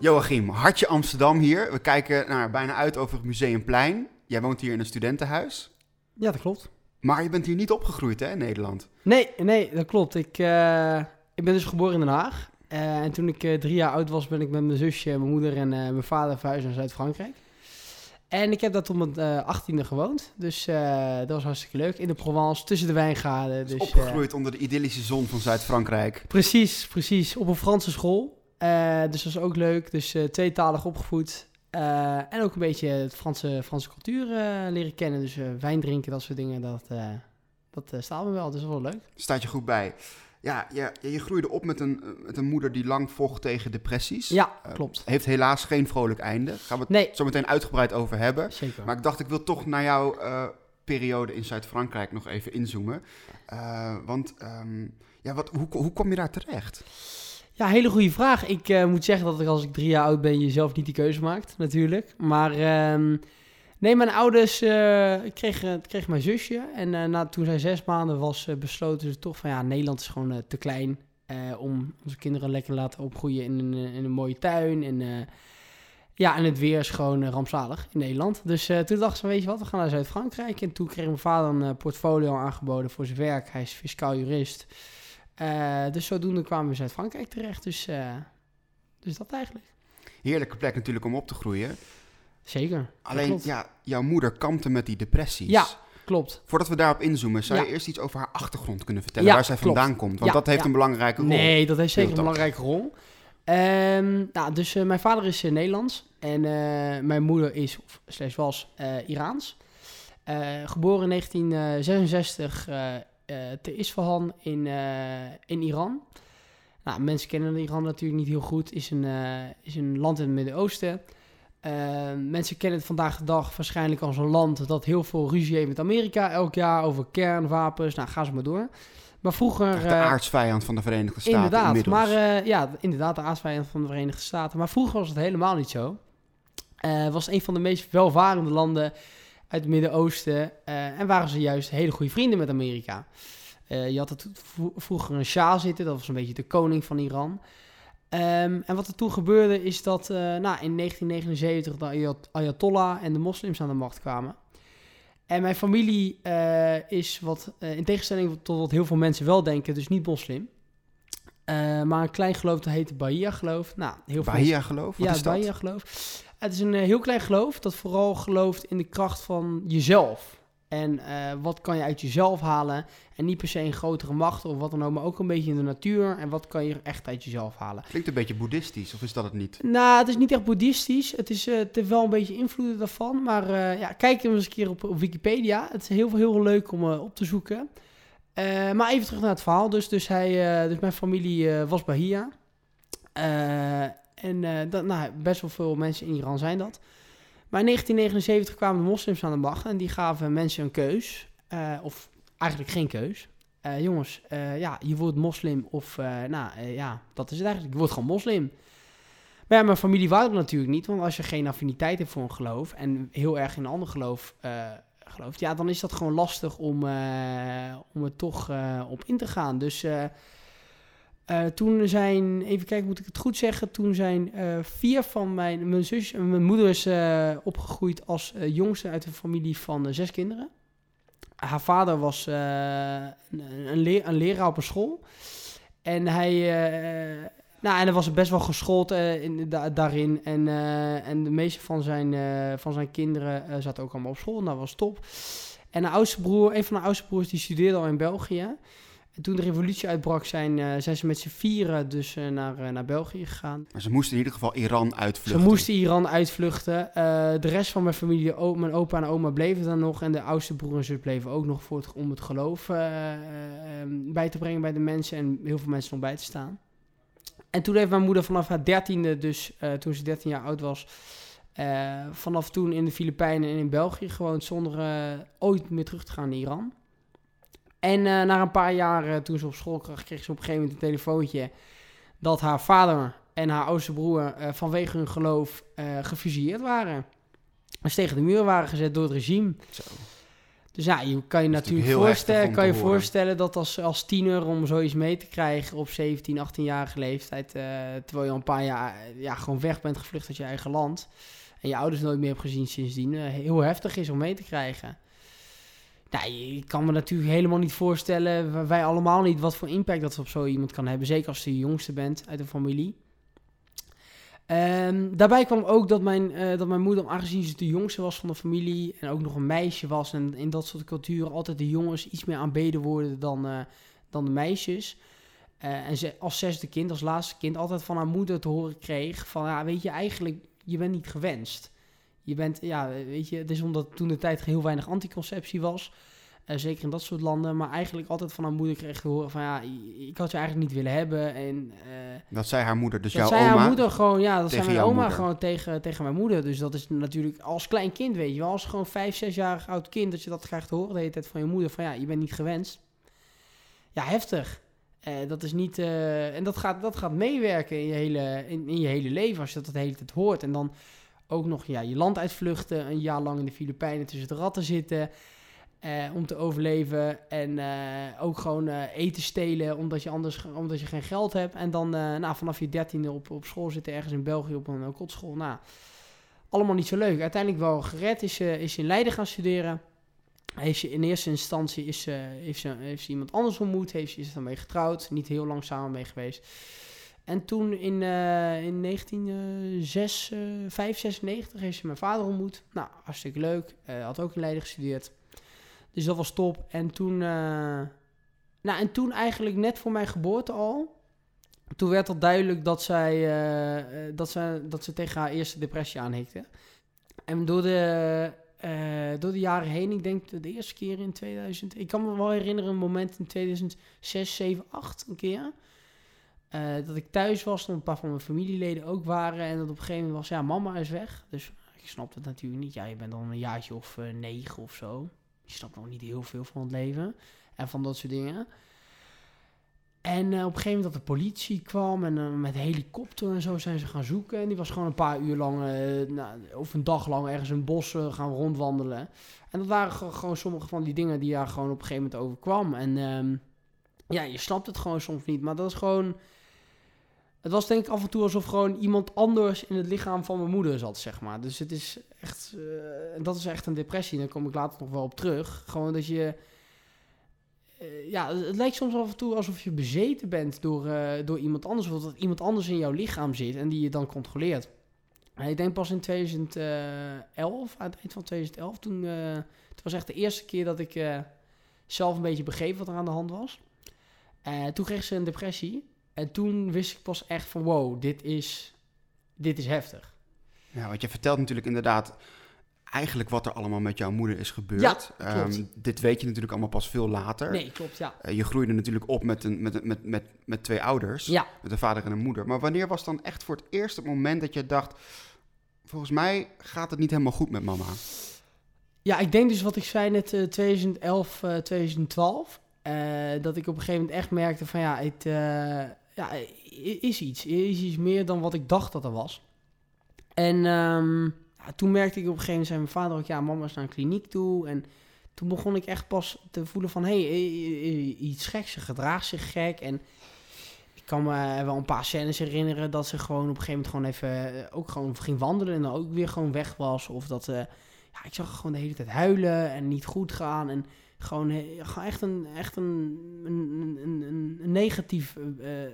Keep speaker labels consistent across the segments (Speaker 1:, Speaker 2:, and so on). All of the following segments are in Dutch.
Speaker 1: Joachim, Hartje Amsterdam hier. We kijken naar, bijna uit over het Museumplein. Jij woont hier in een studentenhuis.
Speaker 2: Ja, dat klopt.
Speaker 1: Maar je bent hier niet opgegroeid, hè, in Nederland?
Speaker 2: Nee, nee, dat klopt. Ik, eh, ik ben dus geboren in Den Haag. Eh, en toen ik eh, drie jaar oud was, ben ik met mijn zusje, mijn moeder en mijn vader verhuisd naar Zuid-Frankrijk. En ik heb daar tot mijn achttiende gewoond. Dus dat was hartstikke leuk. In de Provence, tussen de wijngaarden.
Speaker 1: Dus,
Speaker 2: dus
Speaker 1: opgegroeid onder de idyllische zon van Zuid-Frankrijk.
Speaker 2: Precies, precies. Op een Franse school. dus dat was ook leuk. Dus tweetalig opgevoed. Uh, en ook een beetje het Franse, Franse cultuur uh, leren kennen. Dus uh, wijn drinken, dat soort dingen. Dat, dat staat me wel. Dus dat is wel leuk.
Speaker 1: Staat je goed bij. Ja, je, je groeide op met een, met een moeder die lang vocht tegen depressies.
Speaker 2: Ja, klopt.
Speaker 1: Heeft helaas geen vrolijk einde. Daar gaan we het nee. zo meteen uitgebreid over hebben.
Speaker 2: Zeker.
Speaker 1: Maar ik dacht, ik wil toch naar jouw periode in Zuid-Frankrijk nog even inzoomen. want um, ja, wat, hoe, hoe kom je daar terecht?
Speaker 2: Ja, hele goede vraag. Ik moet zeggen dat ik als ik drie jaar oud ben, jezelf niet die keuze maakt, natuurlijk. Maar uh, nee, mijn ouders uh, kregen, kreeg mijn zusje. En uh, na, toen zij zes maanden was, besloten ze toch van ja, Nederland is gewoon te klein om onze kinderen lekker te laten opgroeien in een, in een mooie tuin. En ja, en het weer is gewoon rampzalig in Nederland. Dus toen dachten ze, weet je wat, we gaan naar Zuid-Frankrijk. En toen kreeg mijn vader een portfolio aangeboden voor zijn werk. Hij is fiscaal jurist. Dus zodoende kwamen we Zuid-Frankrijk terecht. Dus, dus dat eigenlijk.
Speaker 1: Heerlijke plek natuurlijk om op te groeien.
Speaker 2: Zeker.
Speaker 1: Alleen, ja, jouw moeder kampte met die depressies.
Speaker 2: Ja, klopt.
Speaker 1: Voordat we daarop inzoomen, zou je eerst iets over haar achtergrond kunnen vertellen? waar zij vandaan komt? Want dat heeft een belangrijke rol.
Speaker 2: Nee, dat heeft zeker een belangrijke rol. Um, nou, dus uh, mijn vader is Nederlands en mijn moeder is, of slash was, Iraans. geboren in 1966 uh, te Isfahan in, in Iran. Nou, mensen kennen Iran natuurlijk niet heel goed. Is een, is een land in het Midden-Oosten. Mensen kennen het vandaag de dag waarschijnlijk als een land dat heel veel ruzie heeft met Amerika elk jaar over kernwapens. Nou, ga ze maar door. Maar vroeger...
Speaker 1: De aardsvijand van de Verenigde Staten
Speaker 2: Inderdaad,
Speaker 1: inmiddels.
Speaker 2: maar ja, inderdaad, de aardsvijand van de Verenigde Staten. Maar vroeger was het helemaal niet zo. Het was een van de meest welvarende landen uit het Midden-Oosten. Uh, en waren ze juist hele goede vrienden met Amerika. Uh, je had het vroeger een Shah zitten, dat was een beetje de koning van Iran. Um, en wat er toen gebeurde is dat uh, nou, in 1979 de Ayatollah en de moslims aan de macht kwamen. En mijn familie is wat, in tegenstelling tot wat heel veel mensen wel denken, dus niet moslim. maar een klein geloof dat heet Bahia geloof. Nou, heel
Speaker 1: Bahia geloof?
Speaker 2: Wat ja,
Speaker 1: is
Speaker 2: Bahia geloof. Het is een heel klein geloof dat vooral gelooft in de kracht van jezelf. En uh, wat kan je uit jezelf halen? En niet per se een grotere macht of wat dan ook, maar ook een beetje in de natuur. En wat kan je echt uit jezelf halen?
Speaker 1: Klinkt een beetje boeddhistisch, of is dat het niet?
Speaker 2: Nou, het is niet echt boeddhistisch. Het, is, uh, wel een beetje invloeden daarvan. Maar ja, kijk eens een keer op, op, Wikipedia. Het is heel, heel leuk om op te zoeken. maar even terug naar het verhaal. Dus, dus, hij, dus mijn familie was Bahia. En uh, dat, nou, best wel veel mensen in Iran zijn dat. Maar in 1979 kwamen de moslims aan de macht en die gaven mensen een keus. Uh, of eigenlijk geen keus. Uh, jongens, ja, je wordt moslim of, nou ja, dat is het eigenlijk. Je wordt gewoon moslim. Maar ja, mijn familie wou dat natuurlijk niet, want als je geen affiniteit hebt voor een geloof en heel erg in een ander geloof gelooft, ja, dan is dat gewoon lastig om, om er toch op in te gaan. Dus uh, toen zijn, even kijken, moet ik het goed zeggen? Toen zijn uh, vier van mijn, mijn zus en mijn moeder is uh, opgegroeid als jongste uit een familie van zes kinderen. Haar vader was een, een, leer, een, leraar op een school. En hij, nou, en hij was best wel geschoold in, da, daarin. En, en de meeste van zijn, van zijn kinderen zaten ook allemaal op school. En dat was top. En de oudste broer, een van de oudste broers, die studeerde al in België. En toen de revolutie uitbrak, zijn, uh, zijn ze met z'n vieren dus uh, naar, uh, naar België gegaan.
Speaker 1: Maar ze moesten in ieder geval Iran uitvluchten.
Speaker 2: Ze moesten Iran uitvluchten. de rest van mijn familie, mijn opa en oma, bleven dan nog. En de oudste broer en zus bleven ook nog voor het, om het geloof ehm, bij te brengen bij de mensen. En heel veel mensen om bij te staan. En toen heeft mijn moeder vanaf haar dertiende, dus toen ze dertien jaar oud was... vanaf toen in de Filipijnen en in België gewoond zonder ooit meer terug te gaan naar Iran. En uh, na een paar jaar, uh, toen ze op school kreeg, kreeg ze op een gegeven moment een telefoontje dat haar vader en haar oudste broer uh, vanwege hun geloof gefusilleerd waren. als tegen de muur waren gezet door het regime.
Speaker 1: Zo.
Speaker 2: Dus ja, je kan je
Speaker 1: natuurlijk
Speaker 2: voorstellen, kan je
Speaker 1: horen.
Speaker 2: voorstellen dat als, als tiener om zoiets mee te krijgen op 17, 18-jarige leeftijd, eh, terwijl je al een paar jaar eh, ja, gewoon weg bent gevlucht uit je eigen land en je ouders nooit meer hebt gezien sindsdien, eh, heel heftig is om mee te krijgen. Nou, je kan me natuurlijk helemaal niet voorstellen, wij allemaal niet, wat voor impact dat op zo iemand kan hebben. Zeker als je de jongste bent uit een familie. Ehm, daarbij kwam ook dat mijn, eh, dat mijn moeder, aangezien ze de jongste was van de familie en ook nog een meisje was en in dat soort culturen altijd de jongens iets meer aanbeden worden dan, eh, dan de meisjes. Eh, en ze als zesde kind, als laatste kind, altijd van haar moeder te horen kreeg van, ja, weet je, eigenlijk, je bent niet gewenst. Je bent, ja, weet je, het is omdat toen de tijd heel weinig anticonceptie was. eh, zeker in dat soort landen. Maar eigenlijk altijd van haar moeder kreeg te horen van, ja, ik had je eigenlijk niet willen hebben. En eh,
Speaker 1: Dat zei haar moeder, dus
Speaker 2: dat
Speaker 1: jouw
Speaker 2: zei
Speaker 1: oma.
Speaker 2: haar moeder gewoon, ja, dat zei mijn oma
Speaker 1: moeder.
Speaker 2: gewoon tegen, tegen mijn moeder. Dus dat is natuurlijk als klein kind, weet je wel. Als gewoon vijf, zesjarig oud kind, dat je dat krijgt te horen de hele tijd van je moeder. Van ja, je bent niet gewenst. Ja, heftig. Eh, dat is niet, en dat gaat, dat gaat meewerken in je, hele, in, in je hele leven als je dat de hele tijd hoort. En dan ook nog ja, je land uitvluchten, een jaar lang in de Filipijnen tussen de ratten zitten. eh, om te overleven. En eh, ook gewoon eh, eten stelen omdat je anders omdat je geen geld hebt. En dan nou, vanaf je dertiende op, op school zitten ergens in België op een, kotschool. Nou, allemaal niet zo leuk. Uiteindelijk wel gered is ze is in Leiden gaan studeren. Heeft ze in eerste instantie is, ze heeft, ze, heeft iemand anders ontmoet. Heeft ze is daarmee getrouwd. Niet heel lang samen mee geweest. En toen in, eh in 1996 heeft ze mijn vader ontmoet. Nou, hartstikke leuk. Eh, had ook in Leiden gestudeerd. Dus dat was top. En toen, eh, nou, en toen eigenlijk net voor mijn geboorte al. Toen werd al duidelijk dat zij, eh, eh, dat ze, dat ze tegen haar eerste depressie aanhikte. En door de, eh, door de jaren heen, ik denk de, de eerste keer in 2000... Ik kan me wel herinneren een moment in 2006, 7, 8 een keer. Eh, dat ik thuis was, dat een paar van mijn familieleden ook waren. En dat op een gegeven moment was, ja, mama is weg. Dus ik snapte het natuurlijk niet. Ja, je bent dan een jaartje of eh, negen of zo. Je snapt nog niet heel veel van het leven. En van dat soort dingen. En eh, op een gegeven moment dat de politie kwam en met helikopter en zo zijn ze gaan zoeken. En die was gewoon een paar uur lang, nou, of een dag lang ergens in het bos gaan rondwandelen. En dat waren ge- gewoon sommige van die dingen die daar gewoon op een gegeven moment overkwam. En ehm, ja, je snapt het gewoon soms niet. Maar dat is gewoon... Het was denk ik af en toe alsof gewoon iemand anders in het lichaam van mijn moeder zat, zeg maar. Dus het is echt... eh, dat is echt een depressie. Daar kom ik later nog wel op terug. Gewoon dat je... eh, ja, het lijkt soms af en toe alsof je bezeten bent door, eh, door iemand anders. Of dat iemand anders in jouw lichaam zit en die je dan controleert. En ik denk pas in 2011, aan het eind van 2011, toen... het was echt de eerste keer dat ik zelf een beetje begreep wat er aan de hand was. Toen kreeg ze een depressie. En toen wist ik pas echt van wow, dit is, dit is heftig.
Speaker 1: Ja, want je vertelt natuurlijk inderdaad eigenlijk wat er allemaal met jouw moeder is gebeurd.
Speaker 2: Ja, klopt.
Speaker 1: Ehm, dit weet je natuurlijk allemaal pas veel later.
Speaker 2: Nee, klopt, ja.
Speaker 1: Eh, je groeide natuurlijk op met, een, met, met, met, met twee ouders.
Speaker 2: Ja,
Speaker 1: Met een vader en een moeder. Maar wanneer was dan echt voor het eerst het moment dat je dacht... Volgens mij gaat het niet helemaal goed met mama.
Speaker 2: ja ik denk dus wat ik zei net, eh, 2011, eh, 2012. eh, dat ik op een gegeven moment echt merkte van ja, het eh, ja, is iets. Is iets meer dan wat ik dacht dat er was. En ehm, ja, toen merkte ik op een gegeven moment, zei mijn vader ook, ja, mama is naar een kliniek toe. En toen begon ik echt pas te voelen van, hé, hey, iets geks, ze gedraagt zich gek. En ik kan me wel een paar scènes herinneren dat ze gewoon op een gegeven moment gewoon even, eh, ook gewoon ging wandelen en dan ook weer gewoon weg was. Of dat, eh, ja, ik zag gewoon de hele tijd huilen en niet goed gaan. En gewoon, eh, gewoon echt een, echt een, een, een, negatief, eh, eh,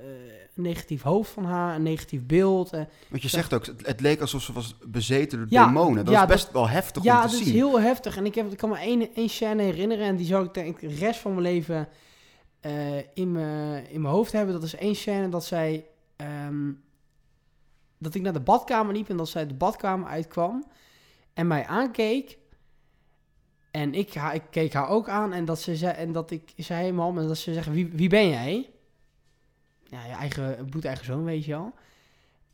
Speaker 2: negatief hoofd van haar, een negatief beeld. eh.
Speaker 1: Want je
Speaker 2: Ja.
Speaker 1: zegt ook, het, het leek alsof ze was bezeten door
Speaker 2: Ja,
Speaker 1: demonen. Dat
Speaker 2: ja,
Speaker 1: is best wel heftig
Speaker 2: ja,
Speaker 1: om
Speaker 2: dat
Speaker 1: te
Speaker 2: is
Speaker 1: zien.
Speaker 2: heel heftig. En ik, heb, ik kan me één, één scène herinneren en die zou ik denk ik de rest van mijn leven in, mijn, in mijn hoofd hebben. Dat is één scène dat zij... ehm, dat ik naar de badkamer liep en dat zij de badkamer uitkwam en mij aankeek. En ik, ik keek haar ook aan en dat ze zei, en dat ik zei, mam, en dat ze zeggen, wie, wie ben jij? Ja, je eigen, bloedeigen zoon, weet je wel.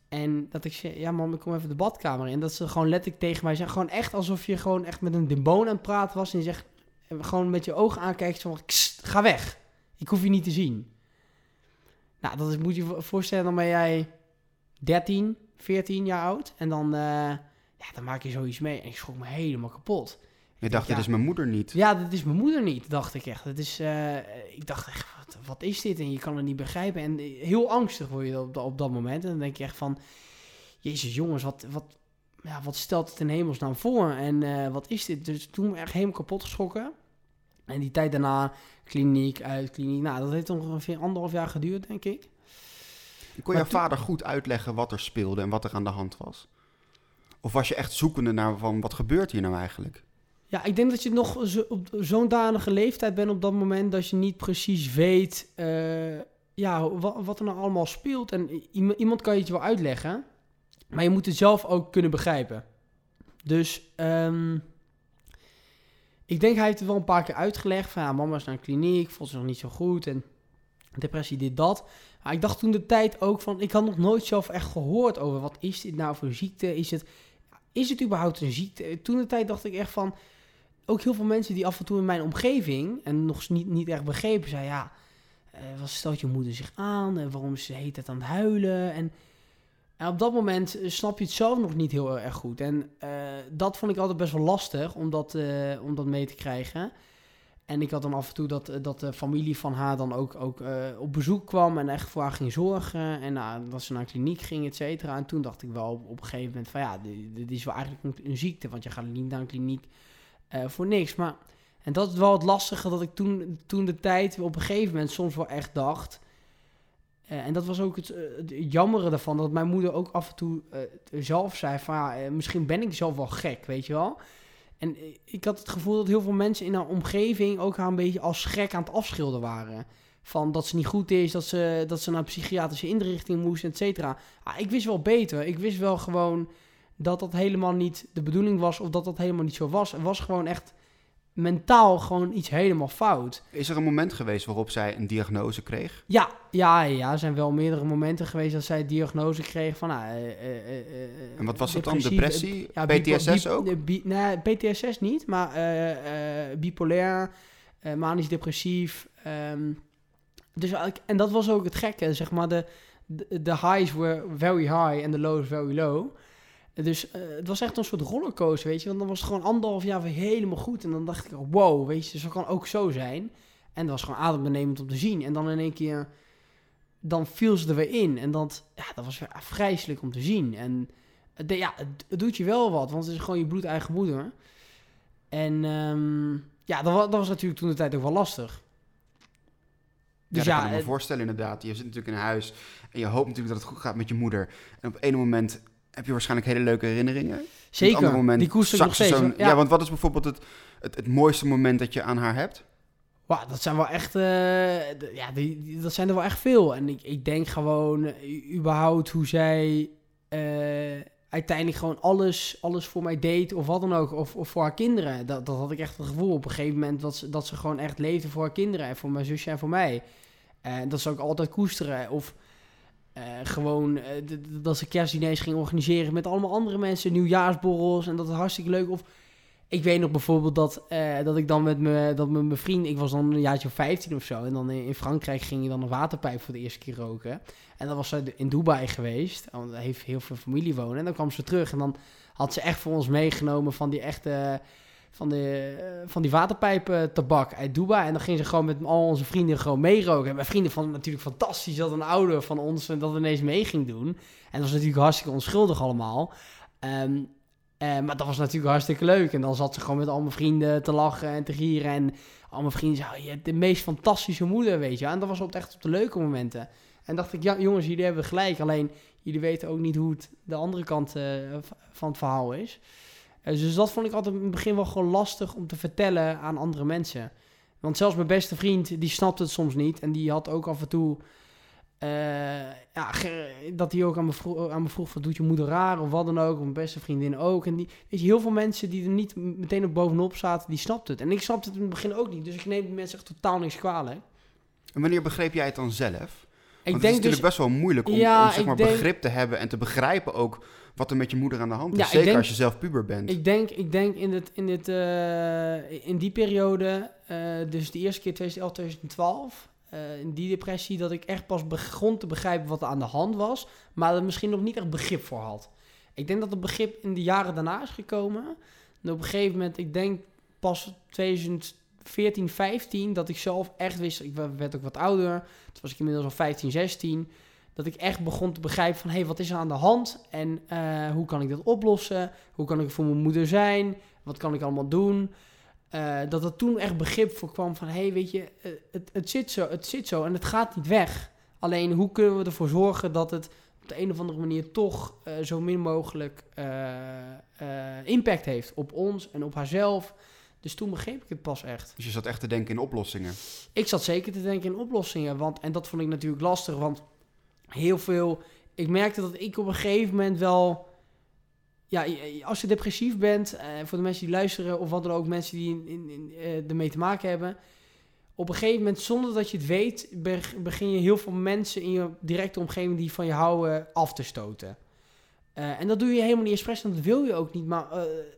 Speaker 2: En dat ik zei, ja mam, ik kom even de badkamer in. Dat ze gewoon letterlijk tegen mij zeggen, gewoon echt alsof je gewoon echt met een demon aan het praten was. En je zegt, en gewoon met je ogen aankijkt, van, "Kst, ga weg. Ik hoef je niet te zien. Nou, dat is, moet je je voorstellen, dan ben jij 13, 14 jaar oud. En dan, eh, ja, dan maak je zoiets mee. En ik schrok me helemaal kapot.
Speaker 1: Je dacht,
Speaker 2: ja.
Speaker 1: dit is mijn moeder niet.
Speaker 2: Ja, dat is mijn moeder niet, dacht ik echt. Dat is, eh, ik dacht echt, wat, wat is dit? En je kan het niet begrijpen. En heel angstig word je op, dat- op dat moment. En dan denk je echt van, jezus jongens, wat, wat, ja, wat stelt het in hemelsnaam voor? En eh, wat is dit? Dus toen ben ik echt helemaal kapot geschrokken. En die tijd daarna, kliniek, uit kliniek. Nou, dat heeft ongeveer anderhalf jaar geduurd, denk ik.
Speaker 1: Kon
Speaker 2: Maar
Speaker 1: jouw vader goed uitleggen wat er speelde en wat er aan de hand was? Of was je echt zoekende naar van, wat gebeurt hier nou eigenlijk?
Speaker 2: Ja, ik denk dat je nog zo, op zo'n danige leeftijd bent op dat moment dat je niet precies weet eh, ja, wat, wat er nou allemaal speelt. En iemand kan je het wel uitleggen, maar je moet het zelf ook kunnen begrijpen. Dus ehm, ik denk hij heeft het wel een paar keer uitgelegd van ja, mama is naar een kliniek, voelt zich nog niet zo goed en depressie dit dat. Maar ik dacht toen de tijd ook van, ik had nog nooit zelf echt gehoord over wat is dit nou voor ziekte, is het, is het überhaupt een ziekte? Toen de tijd dacht ik echt van, ook heel veel mensen die af en toe in mijn omgeving en nog niet, niet echt begrepen, zei ja, eh, wat stelt je moeder zich aan en waarom ze de hele tijd aan het huilen en, en op dat moment eh, snap je het zelf nog niet heel erg goed en eh, dat vond ik altijd best wel lastig om dat, om dat mee te krijgen. En ik had dan af en toe dat, dat de familie van haar dan ook, ook op bezoek kwam en echt voor haar ging zorgen. En nou, dat ze naar een kliniek ging, et cetera. En toen dacht ik wel op, een gegeven moment van ja, dit, dit is wel eigenlijk een ziekte. Want je gaat niet naar een kliniek eh, voor niks. Maar, en dat is wel het lastige dat ik toen, toen de tijd op een gegeven moment soms wel echt dacht... eh, en dat was ook het, eh, het jammere daarvan, dat mijn moeder ook af en toe zelf zei van ja, misschien ben ik zelf wel gek, weet je wel. En ik had het gevoel dat heel veel mensen in haar omgeving ook haar een beetje als gek aan het afschilderen waren. Van dat ze niet goed is, dat ze, dat ze naar een psychiatrische inrichting moest, et cetera. Ah, ik wist wel beter. Ik wist wel gewoon dat dat helemaal niet de bedoeling was of dat dat helemaal niet zo was. Het was gewoon echt mentaal gewoon iets helemaal fout.
Speaker 1: Is er een moment geweest waarop zij een diagnose kreeg?
Speaker 2: Ja, ja, ja, er zijn wel meerdere momenten geweest dat zij diagnose kreeg van... Nou, eh, eh, eh,
Speaker 1: En wat was het dan? Depressie?
Speaker 2: ja,
Speaker 1: PTSS ook?
Speaker 2: nee, PTSS niet, maar bipolair, manisch depressief. ehm, dus, en dat was ook het gekke, zeg maar. De, de, de highs were very high en de lows very low. Dus eh, het was echt een soort rollercoaster, weet je. Want dan was het gewoon anderhalf jaar weer helemaal goed. En dan dacht ik, wow, weet je, zo kan ook zo zijn. En dat was gewoon adembenemend om te zien. En dan in één keer, dan viel ze er weer in. En dat, ja, dat was weer vreselijk om te zien. En het de- ja, het, het doet je wel wat, want het is gewoon je bloedeigen moeder. En ehm, ja, dat was, dat was natuurlijk toen de tijd ook wel lastig. Dus
Speaker 1: ja, dat
Speaker 2: ja,
Speaker 1: kan ik me voorstellen inderdaad. Je zit natuurlijk in huis en je hoopt natuurlijk dat het goed gaat met je moeder. En op een moment heb je waarschijnlijk hele leuke herinneringen. Op een
Speaker 2: zeker,
Speaker 1: moment
Speaker 2: die koester ik nog steeds.
Speaker 1: Ja. want wat is bijvoorbeeld het, het, het mooiste moment dat je aan haar hebt?
Speaker 2: Wauw, dat zijn wel echt, eh, ja, die, die- dat zijn er wel echt veel. En ik, ik denk gewoon, eh, überhaupt hoe zij eh, uiteindelijk gewoon alles, alles voor mij deed of wat dan ook, of, of voor haar kinderen. Dat, dat had ik echt het gevoel op een gegeven moment dat ze, dat ze gewoon echt leefde voor haar kinderen en voor mijn zusje en voor mij. En dat ze ook altijd koesteren. Of eh, gewoon eh, dat ze kerstdiners ging organiseren met allemaal andere mensen, nieuwjaarsborrels en dat was hartstikke leuk. Of ik weet nog bijvoorbeeld dat, eh, dat ik dan met, me, dat mijn vriend, ik was dan een jaartje of 15 of zo. En dan in, in Frankrijk ging je dan een waterpijp voor de eerste keer roken. En dan was ze in Dubai geweest. Want daar heeft heel veel familie wonen. En dan kwam ze terug en dan had ze echt voor ons meegenomen van die echte... Van, de, eh, van die waterpijpen tabak uit Dubai. En dan ging ze gewoon met al onze vrienden gewoon meeroken. En mijn vrienden vonden het natuurlijk fantastisch dat een ouder van ons dat ineens mee ging doen. En dat was natuurlijk hartstikke onschuldig allemaal. Ehm, eh, maar dat was natuurlijk hartstikke leuk. En dan zat ze gewoon met al mijn vrienden te lachen en te gieren. En al mijn vrienden zeiden, je hebt de meest fantastische moeder, weet je. En dat was op echt op de leuke momenten. En dacht ik, ja jongens, jullie hebben gelijk. Alleen, jullie weten ook niet hoe het de andere kant eh, van het verhaal is. Eh, dus dat vond ik altijd in het begin wel gewoon lastig om te vertellen aan andere mensen. Want zelfs mijn beste vriend, die snapte het soms niet. En die had ook af en toe... eh, ja, dat hij ook aan me, vroeg, aan me vroeg, van, doet je moeder raar of wat dan ook. Of mijn beste vriendin ook. En die, weet je, heel veel mensen die er niet meteen op bovenop zaten, die snapten het. En ik snapte het in het begin ook niet. Dus ik neem die mensen echt totaal niks kwalijk.
Speaker 1: En wanneer begreep jij het dan zelf? Want
Speaker 2: Ik
Speaker 1: het
Speaker 2: denk
Speaker 1: is
Speaker 2: dus...
Speaker 1: natuurlijk best wel moeilijk om,
Speaker 2: Ja,
Speaker 1: om zeg maar,
Speaker 2: denk-
Speaker 1: begrip te hebben en te begrijpen ook wat er met je moeder aan de hand is.
Speaker 2: Ja,
Speaker 1: Zeker
Speaker 2: denk-
Speaker 1: als je zelf puber bent.
Speaker 2: Ik denk, ik denk in, dit, in, dit, eh, in die periode, eh, dus de eerste keer 2011, 2012, eh, in die depressie, dat ik echt pas begon te begrijpen wat er aan de hand was, maar er misschien nog niet echt begrip voor had. Ik denk dat het begrip in de jaren daarna is gekomen. En op een gegeven moment, ik denk pas 2014, 15, dat ik zelf echt wist, ik werd ook wat ouder. Toen was ik inmiddels al 15, 16. Dat ik echt begon te begrijpen van, hé, hey, wat is er aan de hand? En eh, hoe kan ik dat oplossen? Hoe kan ik voor mijn moeder zijn? Wat kan ik allemaal doen? Uh, dat er toen echt begrip voor kwam van, hé, hey, weet je, eh, het, het, zit zo, het zit zo en het gaat niet weg. Alleen, hoe kunnen we ervoor zorgen dat het op de een of andere manier toch uh, zo min mogelijk impact heeft op ons en op haarzelf? Dus toen begreep ik het pas echt.
Speaker 1: Dus je zat echt te denken in oplossingen?
Speaker 2: Ik zat zeker te denken in oplossingen, want, en dat vond ik natuurlijk lastig, want heel veel, ik merkte dat ik op een gegeven moment wel ja, als je depressief bent, uh, voor de mensen die luisteren of wat dan ook, mensen die in, in, in, uh, ermee te maken hebben. Op een gegeven moment, zonder dat je het weet, begin je heel veel mensen in je directe omgeving die van je houden af te stoten. Uh, en dat doe je helemaal niet expres, en dat wil je ook niet. Maar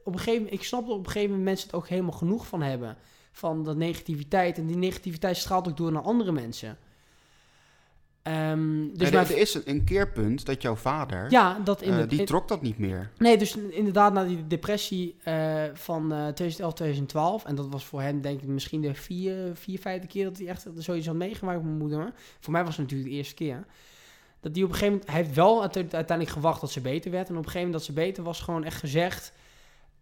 Speaker 2: op een gegeven moment, ik snap dat op een gegeven moment mensen het ook helemaal genoeg van hebben. Van dat negativiteit. En die negativiteit straalt ook door naar andere mensen.
Speaker 1: Um, dus maar er is een keerpunt dat jouw vader,
Speaker 2: ja, dat in
Speaker 1: uh,
Speaker 2: de,
Speaker 1: die trok dat niet meer.
Speaker 2: Nee, dus inderdaad na die depressie uh, van uh, 2011, 2012... en dat was voor hem denk ik misschien de vier, vier vijfde keer... dat hij echt zoiets had meegemaakt met mijn moeder. Voor mij was het natuurlijk de eerste keer. Dat die op een gegeven moment... Hij heeft wel uiteindelijk gewacht dat ze beter werd. En op een gegeven moment dat ze beter was gewoon echt gezegd...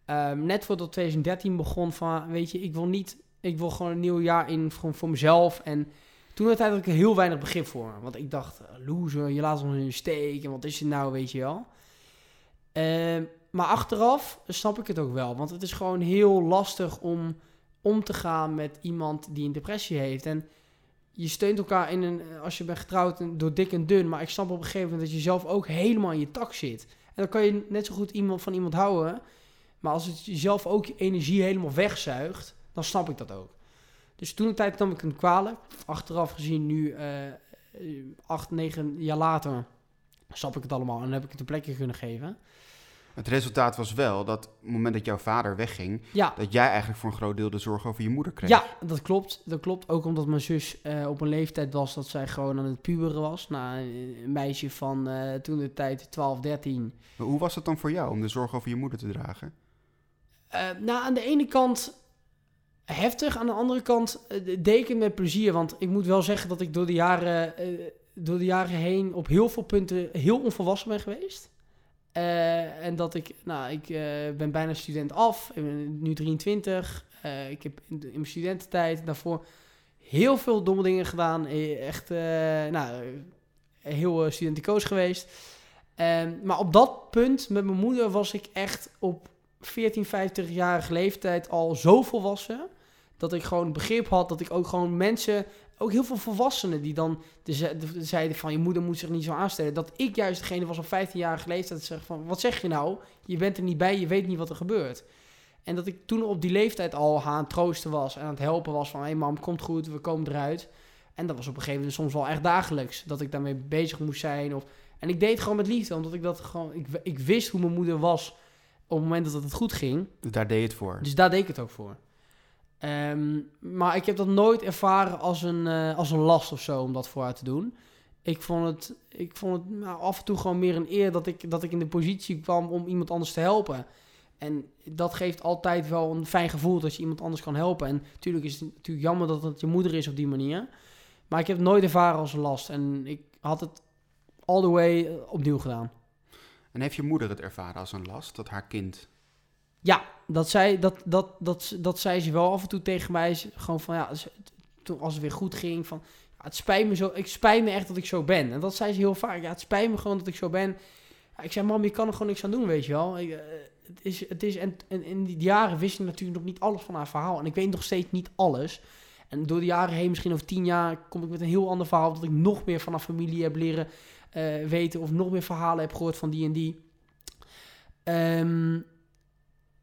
Speaker 2: Um, net voordat 2013 begon van... weet je, ik wil niet... ik wil gewoon een nieuw jaar in voor, voor mezelf... en toen uiteindelijk heel weinig begrip voor. Want ik dacht, eh, loser, je laat ons in je steek. En wat is het nou, weet je wel. Uh, maar achteraf snap ik het ook wel. Want het is gewoon heel lastig om om te gaan met iemand die een depressie heeft. En je steunt elkaar in een, als je bent getrouwd door dik en dun. Maar ik snap op een gegeven moment dat je zelf ook helemaal in je tak zit. En dan kan je net zo goed iemand van iemand houden. Maar als het jezelf ook je energie helemaal wegzuigt, dan snap ik dat ook. Dus toen een tijd nam ik een kwalijk. Achteraf gezien, nu uh, acht, negen jaar later, snap ik het allemaal en heb ik het een plekje kunnen geven.
Speaker 1: Het resultaat was wel dat op het moment dat jouw vader wegging, ja. dat jij eigenlijk voor een groot deel de zorg over je moeder kreeg.
Speaker 2: Ja, dat klopt. Dat klopt. Ook omdat mijn zus uh, op een leeftijd was dat zij gewoon aan het puberen was. Nou, een meisje van uh, toen de tijd 12, 13.
Speaker 1: Maar hoe was het dan voor jou om de zorg over je moeder te dragen?
Speaker 2: Uh, nou, aan de ene kant heftig. Aan de andere kant uh, deed met plezier. Want ik moet wel zeggen dat ik door de jaren, uh, door de jaren heen op heel veel punten heel onvolwassen ben geweest. Uh, en dat ik, nou, ik ben bijna student af. Ik ben nu 23. ik heb in, in, mijn studententijd daarvoor heel veel domme dingen gedaan. Echt, nou, heel studenticoos geweest. Ehm, maar op dat punt met mijn moeder was ik echt op 14, 50-jarige leeftijd al zo volwassen. Dat ik gewoon begrip had dat ik ook gewoon mensen, ook heel veel volwassenen die dan de, de, zeiden van je moeder moet zich niet zo aanstellen. Dat ik juist degene was op 15-jarige leeftijd dat zeg van wat zeg je nou? Je bent er niet bij, je weet niet wat er gebeurt. En dat ik toen op die leeftijd al aan het troosten was en aan het helpen was van hé hey mam, komt goed, we komen eruit. En dat was op een gegeven moment soms wel echt dagelijks. Dat ik daarmee bezig moest zijn. Of, en ik deed het gewoon met liefde, omdat ik dat gewoon. Ik, ik wist hoe mijn moeder was op het moment dat het goed ging.
Speaker 1: Dus daar deed je het voor.
Speaker 2: Dus daar deed ik het ook voor. Um, maar ik heb dat nooit ervaren als een, uh, als een last of zo om dat voor haar te doen. Ik vond het, ik vond het nou, af en toe gewoon meer een eer dat ik, dat ik in de positie kwam om iemand anders te helpen. En dat geeft altijd wel een fijn gevoel dat je iemand anders kan helpen. En natuurlijk is het natuurlijk jammer dat het je moeder is op die manier. Maar ik heb het nooit ervaren als een last. En ik had het all the way eh, opnieuw gedaan.
Speaker 1: En heeft je moeder het ervaren als een last dat haar kind.
Speaker 2: Ja, dat zei, dat, dat, dat, dat zei ze wel af en toe tegen mij. Gewoon van ja, toen als het weer goed ging, van het spijt me zo, ik spijt me echt dat ik zo ben. En dat zei ze heel vaak. Ja, het spijt me gewoon dat ik zo ben. Ik zei, mam, je kan er gewoon niks aan doen, weet je wel. Ik, uh, het is, het is, en, in die jaren wist ik natuurlijk nog niet alles van haar verhaal. En ik weet nog steeds niet alles. En door de jaren heen, misschien over tien jaar, kom ik met een heel ander verhaal. Dat ik nog meer van haar familie heb leren uh, weten of nog meer verhalen heb gehoord van die en die. Um,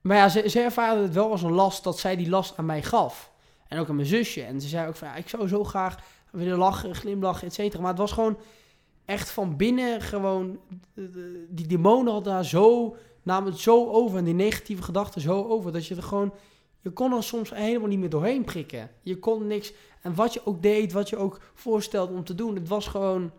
Speaker 2: maar ja, ze, ze ervaarde het wel als een last dat zij die last aan mij gaf. En ook aan mijn zusje. En ze zei ook van, ja, ik zou zo graag willen lachen, glimlachen, et cetera. Maar het was gewoon echt van binnen gewoon... Die demonen hadden daar zo, namen het zo over. En die negatieve gedachten zo over. Dat je er gewoon... Je kon er soms helemaal niet meer doorheen prikken. Je kon niks... En wat je ook deed, wat je ook voorstelde om te doen... Het was gewoon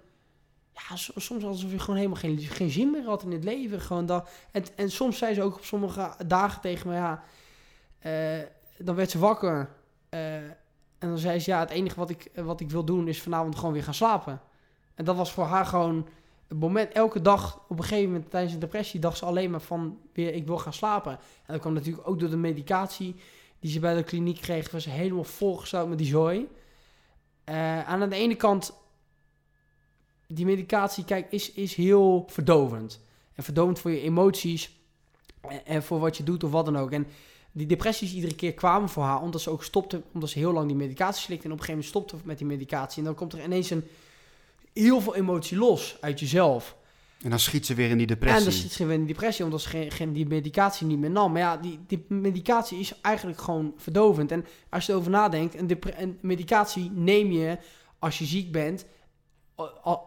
Speaker 2: ja, so- soms alsof je gewoon helemaal geen, geen zin meer had in het leven. Gewoon dat, en, en soms zei ze ook op sommige dagen tegen me, ja, eh, dan werd ze wakker. eh, en dan zei ze, ja, het enige wat ik, wat ik wil doen is vanavond gewoon weer gaan slapen. En dat was voor haar gewoon het moment, elke dag, op een gegeven moment tijdens de depressie, dacht ze alleen maar van, weer, ik wil gaan slapen. En dat kwam natuurlijk ook door de medicatie die ze bij de kliniek kreeg, was ze helemaal volgezout met die zooi. Eh, aan de ene kant, die medicatie, kijk, is, is heel verdovend. En verdovend voor je emoties en, en voor wat je doet of wat dan ook. En die depressies iedere keer kwamen voor haar, omdat ze ook stopte, omdat ze heel lang die medicatie slikte en op een gegeven moment stopte met die medicatie. En dan komt er ineens een heel veel emotie los uit jezelf.
Speaker 1: En dan schiet ze weer in die
Speaker 2: En
Speaker 1: depressie.
Speaker 2: dan zit ze weer in die depressie, omdat ze geen, geen, die medicatie niet meer nam. Maar ja, die, die medicatie is eigenlijk gewoon verdovend. En als je erover nadenkt, een, een medicatie neem je als je ziek bent,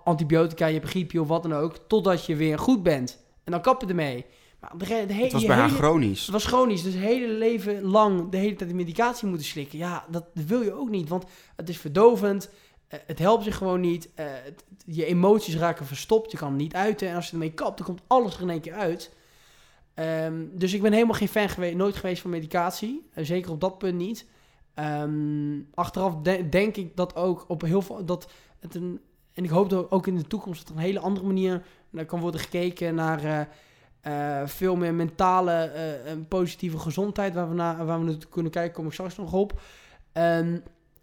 Speaker 2: antibiotica, je hebt griepje of wat dan ook, totdat je weer goed bent. En dan kap je ermee. Maar de,
Speaker 1: het was bij haar chronisch.
Speaker 2: het was chronisch, dus het hele leven lang de hele tijd die medicatie moeten slikken. Ja, dat wil je ook niet, want het is verdovend. eh, het helpt je gewoon niet. eh, het- je emoties raken verstopt. Je kan het niet uiten. En als je ermee kapt, dan komt alles er in één keer uit. Ehm, dus ik ben helemaal geen fan geweest, nooit geweest van medicatie. Zeker op dat punt niet. Ehm, achteraf de- denk ik dat ook op heel veel. Dat het een, en ik hoop dat ook in de toekomst dat een hele andere manier naar kan worden gekeken naar. eh, eh, veel meer mentale eh, en positieve gezondheid, waar we, naar, waar we naartoe kunnen kijken, kom ik straks nog op. Ehm,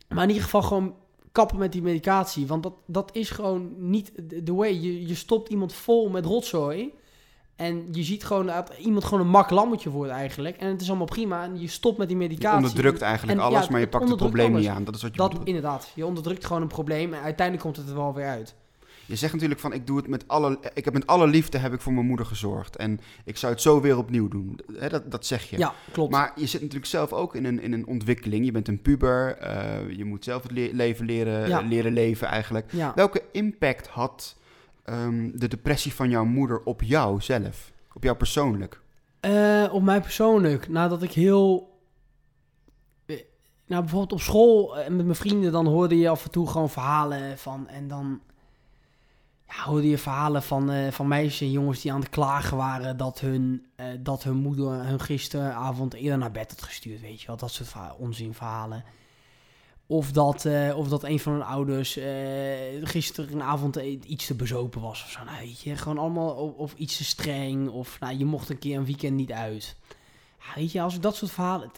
Speaker 2: maar in ieder geval gewoon kappen met die medicatie. Want dat, dat is gewoon niet de way. Je, je stopt iemand vol met rotzooi. En je ziet gewoon dat iemand gewoon een mak lammetje wordt eigenlijk. En het is allemaal prima. En je stopt met die
Speaker 1: Je
Speaker 2: medicatie.
Speaker 1: onderdrukt eigenlijk
Speaker 2: En
Speaker 1: alles,
Speaker 2: ja,
Speaker 1: maar je pakt het probleem
Speaker 2: alles.
Speaker 1: niet aan. Dat is wat je
Speaker 2: Dat
Speaker 1: bedoelt.
Speaker 2: inderdaad. Je onderdrukt gewoon een probleem. En uiteindelijk komt het er wel weer uit.
Speaker 1: Je zegt natuurlijk van, ik doe het met alle... Ik heb met alle liefde heb ik voor mijn moeder gezorgd. En ik zou het zo weer opnieuw doen. Dat, dat zeg je.
Speaker 2: Ja, klopt.
Speaker 1: Maar je zit natuurlijk zelf ook in een, in een ontwikkeling. Je bent een puber. eh, je moet zelf het le- leven leren,
Speaker 2: Ja.
Speaker 1: leren leven eigenlijk.
Speaker 2: ja.
Speaker 1: Welke impact had ehm, de depressie van jouw moeder op jou zelf? Op jou persoonlijk?
Speaker 2: Eh, op mij persoonlijk, nadat ik heel. eh, Nou, bijvoorbeeld op school en met mijn vrienden, dan hoorde je af en toe gewoon verhalen van. En dan. Ja, hoorde je verhalen van, eh, van meisjes en jongens die aan het klagen waren dat hun, eh, dat hun moeder hun gisteravond eerder naar bed had gestuurd. Weet je wel, dat soort verha- onzinverhalen. Of dat, eh, of dat een van hun ouders eh gisteravond eh, iets te bezopen was of zo. Nou, weet je, gewoon allemaal of, of iets te streng. Of nou, je mocht een keer een weekend niet uit. Ja, weet je, als ik dat soort verhalen...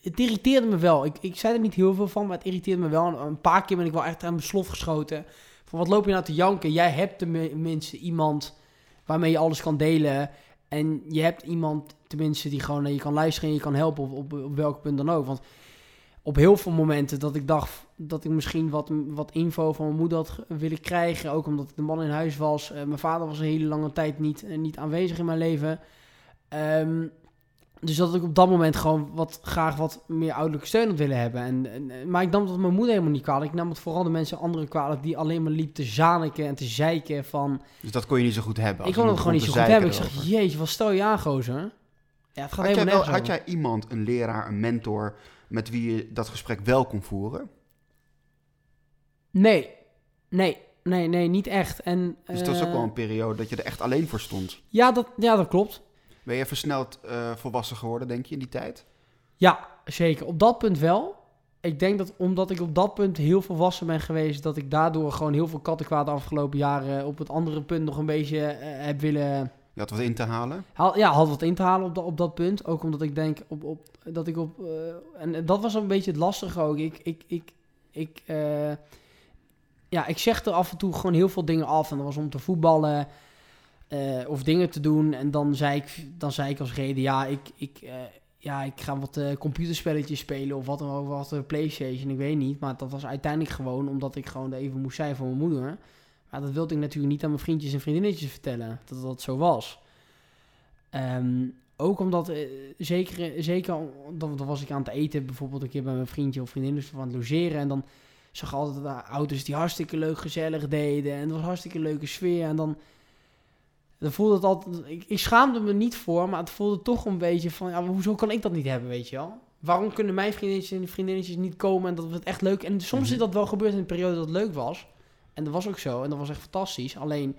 Speaker 2: Het, irriteerde me wel. Ik, ik zei er niet heel veel van, maar het irriteerde me wel. Een, paar keer ben ik wel echt aan mijn slof geschoten. Van wat loop je nou te janken? Jij hebt tenminste iemand waarmee je alles kan delen. En je hebt iemand tenminste die gewoon je kan luisteren en je kan helpen op, op, op welk punt dan ook. Want op heel veel momenten dat ik dacht dat ik misschien wat, wat info van mijn moeder had willen krijgen. Ook omdat ik de man in huis was. Eh, mijn vader was een hele lange tijd niet, eh, niet aanwezig in mijn leven. Ehm, dus dat ik op dat moment gewoon wat, graag wat meer ouderlijke steun had willen hebben. En, en, eh, maar ik nam dat mijn moeder helemaal niet kwalijk. Ik nam het vooral de mensen anderen kwalijk die alleen maar liep te zaniken en te zeiken van...
Speaker 1: Dus dat kon je niet zo goed hebben.
Speaker 2: ik kon het gewoon niet zo goed hebben. Ik zeg, jeetje, wat stel je aan, gozer? Ja, het gaat
Speaker 1: Had jij,
Speaker 2: helemaal
Speaker 1: wel, had jij iemand, een leraar, een mentor... met wie je dat gesprek wel kon voeren?
Speaker 2: Nee, nee, nee, nee, niet echt. En,
Speaker 1: Dus dat was ook
Speaker 2: eh,
Speaker 1: wel een periode dat je er echt alleen voor stond.
Speaker 2: ja, dat, ja, dat klopt.
Speaker 1: Ben je versneld eh volwassen geworden, denk je, in die tijd?
Speaker 2: Ja, zeker. Op dat punt wel. Ik denk dat omdat ik op dat punt heel volwassen ben geweest, dat ik daardoor gewoon heel veel kattenkwaad de afgelopen jaren op het andere punt nog een beetje eh, heb willen.
Speaker 1: Je had wat in te halen?
Speaker 2: Ja, had wat in te halen op, dat op dat punt. Ook omdat ik denk op, op, dat ik op. eh, en dat was een beetje het lastige ook. Ik, ik, ik, ik, eh, ja, ik zeg er af en toe gewoon heel veel dingen af. En dat was om te voetballen eh, of dingen te doen. En dan zei ik, dan zei ik als reden, ja, ik, ik, ja, ik ga wat computerspelletjes spelen of wat dan ook, wat Playstation, ik weet niet. Maar dat was uiteindelijk gewoon omdat ik gewoon even moest zijn voor mijn moeder. Maar dat wilde ik natuurlijk niet aan mijn vriendjes en vriendinnetjes vertellen, dat dat zo was. Ehm, ook omdat, eh, zeker, zeker dan, dan was ik aan het eten, bijvoorbeeld een keer bij mijn vriendje of vriendin, dus aan het logeren. En dan zag ik altijd de ouders die hartstikke leuk gezellig deden. En het was een hartstikke leuke sfeer. En dan, dan voelde het altijd, ik, ik schaamde me niet voor, maar het voelde toch een beetje van, ja, hoezo kan ik dat niet hebben, weet je wel? Waarom kunnen mijn vriendinnetjes en vriendinnetjes niet komen en dat was het echt leuk? En soms
Speaker 1: Mhm.
Speaker 2: is dat wel gebeurd in een periode dat het leuk was. En dat was ook zo. En dat was echt fantastisch. Alleen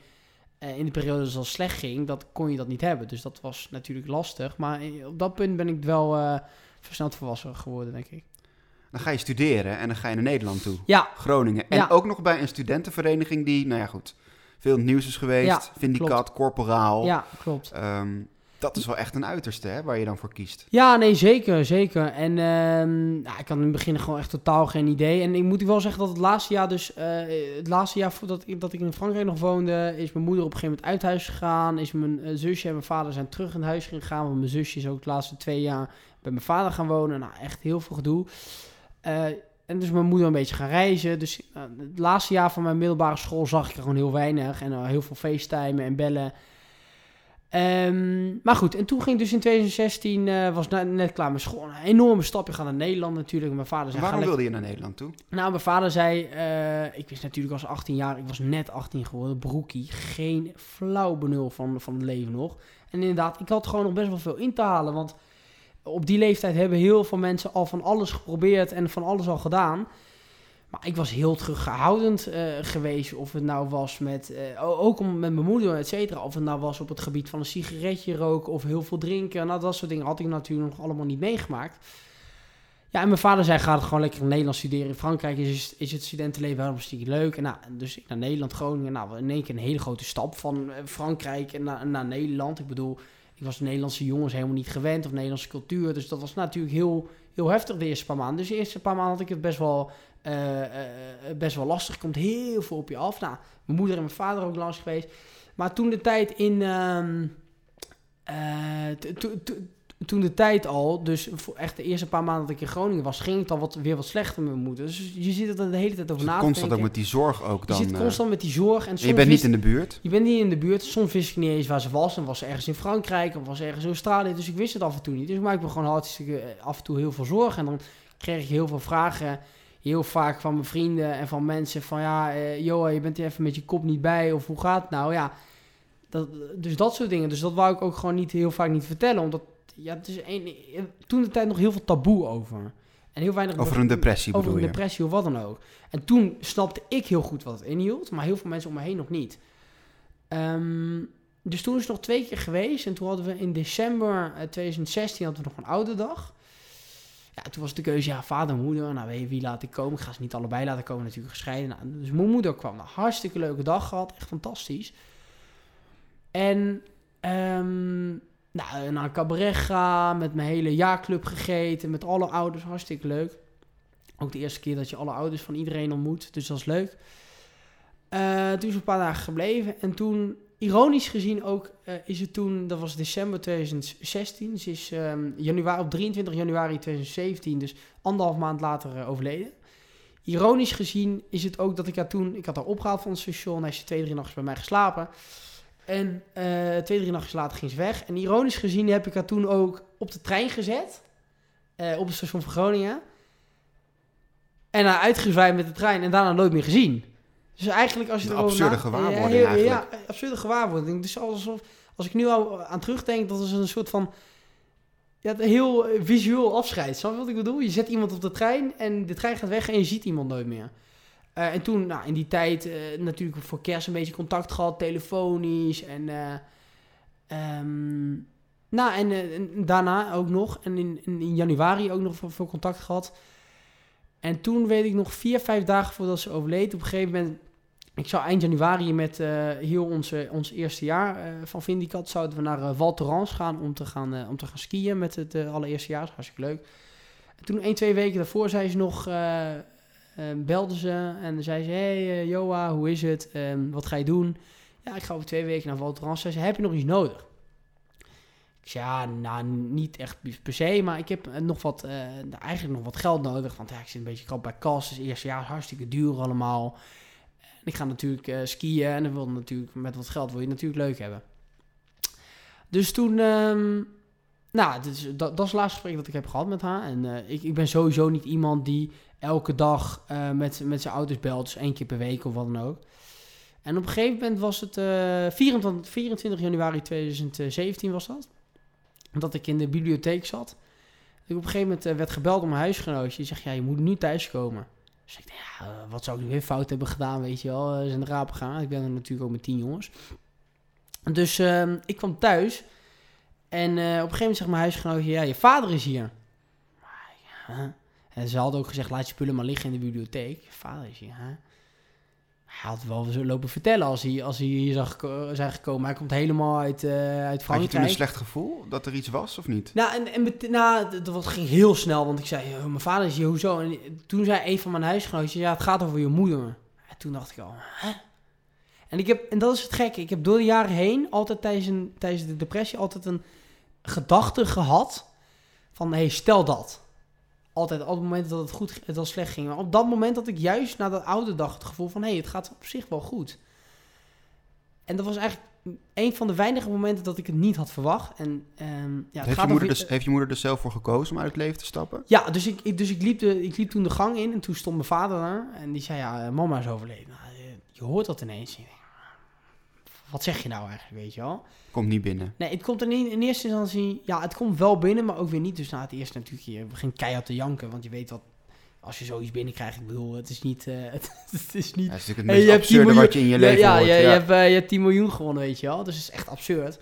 Speaker 2: eh, in de periode dat het al slecht ging, dat kon je dat niet hebben. Dus dat was natuurlijk lastig. Maar eh, op dat punt ben ik wel eh, versneld volwassen geworden, denk ik.
Speaker 1: Dan ga je studeren en dan ga je naar Nederland toe.
Speaker 2: Ja,
Speaker 1: Groningen. En
Speaker 2: Ja.
Speaker 1: ook nog bij een studentenvereniging die, nou ja goed, veel nieuws is geweest.
Speaker 2: Ja,
Speaker 1: Vindicat, Corporaal.
Speaker 2: ja klopt.
Speaker 1: Ehm, dat is wel echt een uiterste hè, waar je dan voor kiest.
Speaker 2: Ja, nee, zeker, zeker. En ehm, ik had in het begin gewoon echt totaal geen idee. En ik moet wel zeggen dat het laatste jaar dus... eh, het laatste jaar voordat ik, dat ik in Frankrijk nog woonde... is mijn moeder op een gegeven moment uit huis gegaan. Is mijn eh, zusje en mijn vader zijn terug in huis gegaan. Want mijn zusje is ook de laatste twee jaar bij mijn vader gaan wonen. Nou, echt heel veel gedoe. Eh, en dus mijn moeder een beetje gaan reizen. Dus het laatste jaar van mijn middelbare school zag ik er gewoon heel weinig. En heel veel facetimen en bellen. Ehm, maar goed, en toen ging dus in 2016, eh, was net klaar met school, een enorme stap. Je gaat naar Nederland natuurlijk. Mijn vader zei,
Speaker 1: Waarom wilde je naar Nederland toe?
Speaker 2: nou, mijn vader zei, eh, ik wist natuurlijk als 18 jaar, ik was net 18 geworden, broekie, geen flauw benul van, van het leven nog. En inderdaad, ik had gewoon nog best wel veel in te halen, want op die leeftijd hebben heel veel mensen al van alles geprobeerd en van alles al gedaan. Maar ik was heel teruggehoudend eh, geweest, of het nou was met, eh, ook om, met mijn moeder, et cetera, of het nou was op het gebied van een sigaretje roken of heel veel drinken. Nou, dat soort dingen had ik natuurlijk nog allemaal niet meegemaakt. Ja, en mijn vader zei, ga gewoon lekker in Nederland studeren. In Frankrijk is, is het studentenleven wel hartstikke leuk. En nou, dus ik naar Nederland, Groningen. Nou, in één keer een hele grote stap van eh, Frankrijk naar, naar Nederland. Ik bedoel, ik was Nederlandse jongens helemaal niet gewend of Nederlandse cultuur. Dus dat was natuurlijk heel, heel heftig de eerste paar maanden. Dus de eerste paar maanden had ik het best wel, best wel lastig. Komt heel veel op je af. Nou, mijn moeder en mijn vader ook langs geweest. Maar toen de tijd in... ehm, eh, toen de tijd al, dus voor echt de eerste paar maanden dat ik in Groningen was, ging het al wat, weer wat slechter met mijn moeder. Dus je zit er de hele tijd over
Speaker 1: Dus
Speaker 2: na te
Speaker 1: constant ook met die zorg ook
Speaker 2: Je
Speaker 1: dan.
Speaker 2: zit
Speaker 1: eh,
Speaker 2: constant met die zorg. En, soms
Speaker 1: je bent niet in de buurt.
Speaker 2: je bent niet in de buurt. Soms wist ik niet eens waar ze was. En was ze ergens in Frankrijk of was ze ergens in Australië. Dus ik wist het af en toe niet. Dus ik maakte me gewoon hartstikke eh, af en toe heel veel zorgen. En dan kreeg ik heel veel vragen. Heel vaak van mijn vrienden en van mensen van... Ja, eh Johan, je bent hier even met je kop niet bij. Of hoe gaat het nou? Ja, dat, dus dat soort dingen. Dus dat wou ik ook gewoon niet heel vaak niet vertellen. Omdat, ja, het is een, toen de tijd nog heel veel taboe over. En heel weinig...
Speaker 1: Over een depressie
Speaker 2: Over een
Speaker 1: je?
Speaker 2: depressie of wat dan ook. En toen snapte ik heel goed wat het inhield, maar heel veel mensen om me heen nog niet. Ehm, dus toen is het nog twee keer geweest. En toen hadden we in december eh, 2016 hadden we nog een oude dag. Ja, toen was de keuze, ja, vader moeder. Nou, weet je, wie laat ik komen? Ik ga ze niet allebei laten komen, natuurlijk gescheiden. Nou, dus mijn moeder kwam. Nou, hartstikke leuke dag gehad. Echt fantastisch. En ehm, nou, naar een cabaret gaan, met mijn hele jaarclub gegeten, met alle ouders, hartstikke leuk. Ook de eerste keer dat je alle ouders van iedereen ontmoet, dus dat is leuk. Eh, toen is een paar dagen gebleven en toen, ironisch gezien ook, eh, is het toen, dat was december 2016, ze is ehm, januari, op 23 januari 2017, dus anderhalf maand later eh, overleden. Ironisch gezien is het ook dat ik haar toen, ik had haar opgehaald van het station, hij is twee, drie nachten bij mij geslapen. En eh, twee, drie nachten later ging ze weg. En ironisch gezien heb ik haar toen ook op de trein gezet. op het station van Groningen. En haar uitgezwaaid met de trein en daarna nooit meer gezien. Dus eigenlijk als je erover
Speaker 1: absurde
Speaker 2: na-
Speaker 1: gewaarwording
Speaker 2: ja,
Speaker 1: eigenlijk.
Speaker 2: Ja, absurde gewaarwording. Dus alsof, als ik nu al aan terugdenk, dat is een soort van... Ja, een heel visueel afscheid. Snap je wat ik bedoel? Je zet iemand op de trein en de trein gaat weg en je ziet iemand nooit meer. Eh, en toen, nou, in die tijd eh, natuurlijk voor kerst een beetje contact gehad, telefonisch. En, ehm, nou, en, en daarna ook nog. En in, in, januari ook nog veel contact gehad. En toen weet ik nog vier, vijf dagen voordat ze overleed. Op een gegeven moment, ik zou eind januari met eh, heel onze, ons eerste jaar eh, van Vindicat... zouden we naar eh, Val Thorens gaan om te gaan, om te gaan skiën met het allereerste jaar. Dat was hartstikke leuk. En toen, één, twee weken daarvoor, zei ze nog... belde ze en zei ze: Hey Joa, hoe is het? Ehm, wat ga je doen? Ja, ik ga over twee weken naar Val Thorens. Zei ze: Heb je nog iets nodig? Ja, nou, niet echt per se, maar ik heb eh, nog wat, eh, nou, eigenlijk nog wat geld nodig. Want ik zit een beetje krap bij kas. Dus eerste jaar is hartstikke duur allemaal. En ik ga natuurlijk eh, skiën en dan wil natuurlijk met wat geld wil je natuurlijk leuk hebben. Dus toen, ehm, nou, dat, dat is het laatste gesprek dat ik heb gehad met haar. En ik, ik ben sowieso niet iemand die elke dag met, met zijn ouders belt. Dus één keer per week of wat dan ook. En op een gegeven moment was het eh 24, 24 januari 2017 was dat. Dat ik in de bibliotheek zat. Ik op een gegeven moment eh, werd gebeld door mijn huisgenootje. Die zegt, ja, je moet nu thuiskomen. Dus ik dacht, eh, wat zou ik nu weer fout hebben gedaan, weet je wel. Ze zijn de rapen gegaan. Ik ben er natuurlijk ook met tien jongens. Dus ehm, ik kwam thuis. En eh, op een gegeven moment zegt mijn huisgenootje, ja, je vader is hier. Maar, ja. En ze hadden ook gezegd, laat je spullen maar liggen in de bibliotheek. Je vader is hier, hè? Hij had wel zo lopen vertellen als hij, als hij hier zag zijn gekomen. Hij komt helemaal uit, eh uit
Speaker 1: Had je
Speaker 2: Frankrijk.
Speaker 1: toen een slecht gevoel dat er iets was of niet?
Speaker 2: Nou, en, en nou, dat ging heel snel, want ik zei, "Oh, mijn vader is hier, hoezo? En toen zei een van mijn huisgenootjes, ja, het gaat over je moeder. En toen dacht ik al, hè? En, ik heb, en dat is het gekke, ik heb door de jaren heen, altijd tijdens, een, tijdens de depressie, altijd een gedachte gehad van, hé, hey, stel dat. Altijd, op het moment dat het goed, het al slecht ging. Maar op dat moment had ik juist na dat oude dag het gevoel van, hé, hey, het gaat op zich wel goed. En dat was eigenlijk een van de weinige momenten dat ik het niet had verwacht. En ehm, ja, het
Speaker 1: heeft, je moeder
Speaker 2: over-
Speaker 1: dus, heeft je moeder er zelf voor gekozen om uit het leven te stappen?
Speaker 2: ja, dus ik, ik- dus ik, liep de, ik liep toen de gang in en toen stond mijn vader daar. En die zei, ja, mama is overleden. Nou, je hoort dat ineens. En Wat zeg je nou eigenlijk, weet je wel?
Speaker 1: Komt niet binnen.
Speaker 2: Nee, het komt er niet in eerste instantie... Ja, het komt wel binnen, maar ook weer niet. Dus na het eerste natuurlijk, je begint keihard te janken. Want je weet wat... Als je zoiets binnenkrijgt, ik bedoel, het is niet... eh, het, het is niet
Speaker 1: Ja, dat is natuurlijk het meest
Speaker 2: je hebt 10
Speaker 1: absurde
Speaker 2: miljoen-
Speaker 1: wat je in je leven
Speaker 2: ja,
Speaker 1: hoort.
Speaker 2: ja,
Speaker 1: ja.
Speaker 2: Je, hebt, eh, je hebt 10 miljoen gewonnen, weet je wel. Dus het is echt absurd.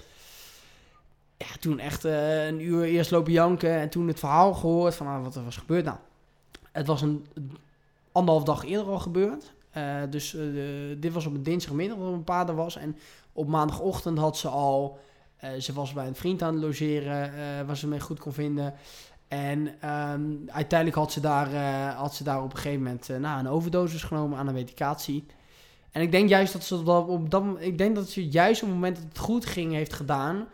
Speaker 2: Ja, toen echt eh, een uur eerst lopen janken en toen het verhaal gehoord van ah, wat er was gebeurd. Nou, het was een anderhalf dag eerder al gebeurd. Eh, dus eh, dit was op een dinsdagmiddag dat mijn pa er was. En op maandagochtend had ze al... eh, ze was bij een vriend aan het logeren, waar ze mee goed kon vinden. En ehm, uiteindelijk had ze, daar, had ze daar op een gegeven moment nou, een overdosis genomen aan een medicatie. En ik denk juist dat ze dat op dat ik denk dat ze juist op het moment dat het goed ging heeft gedaan,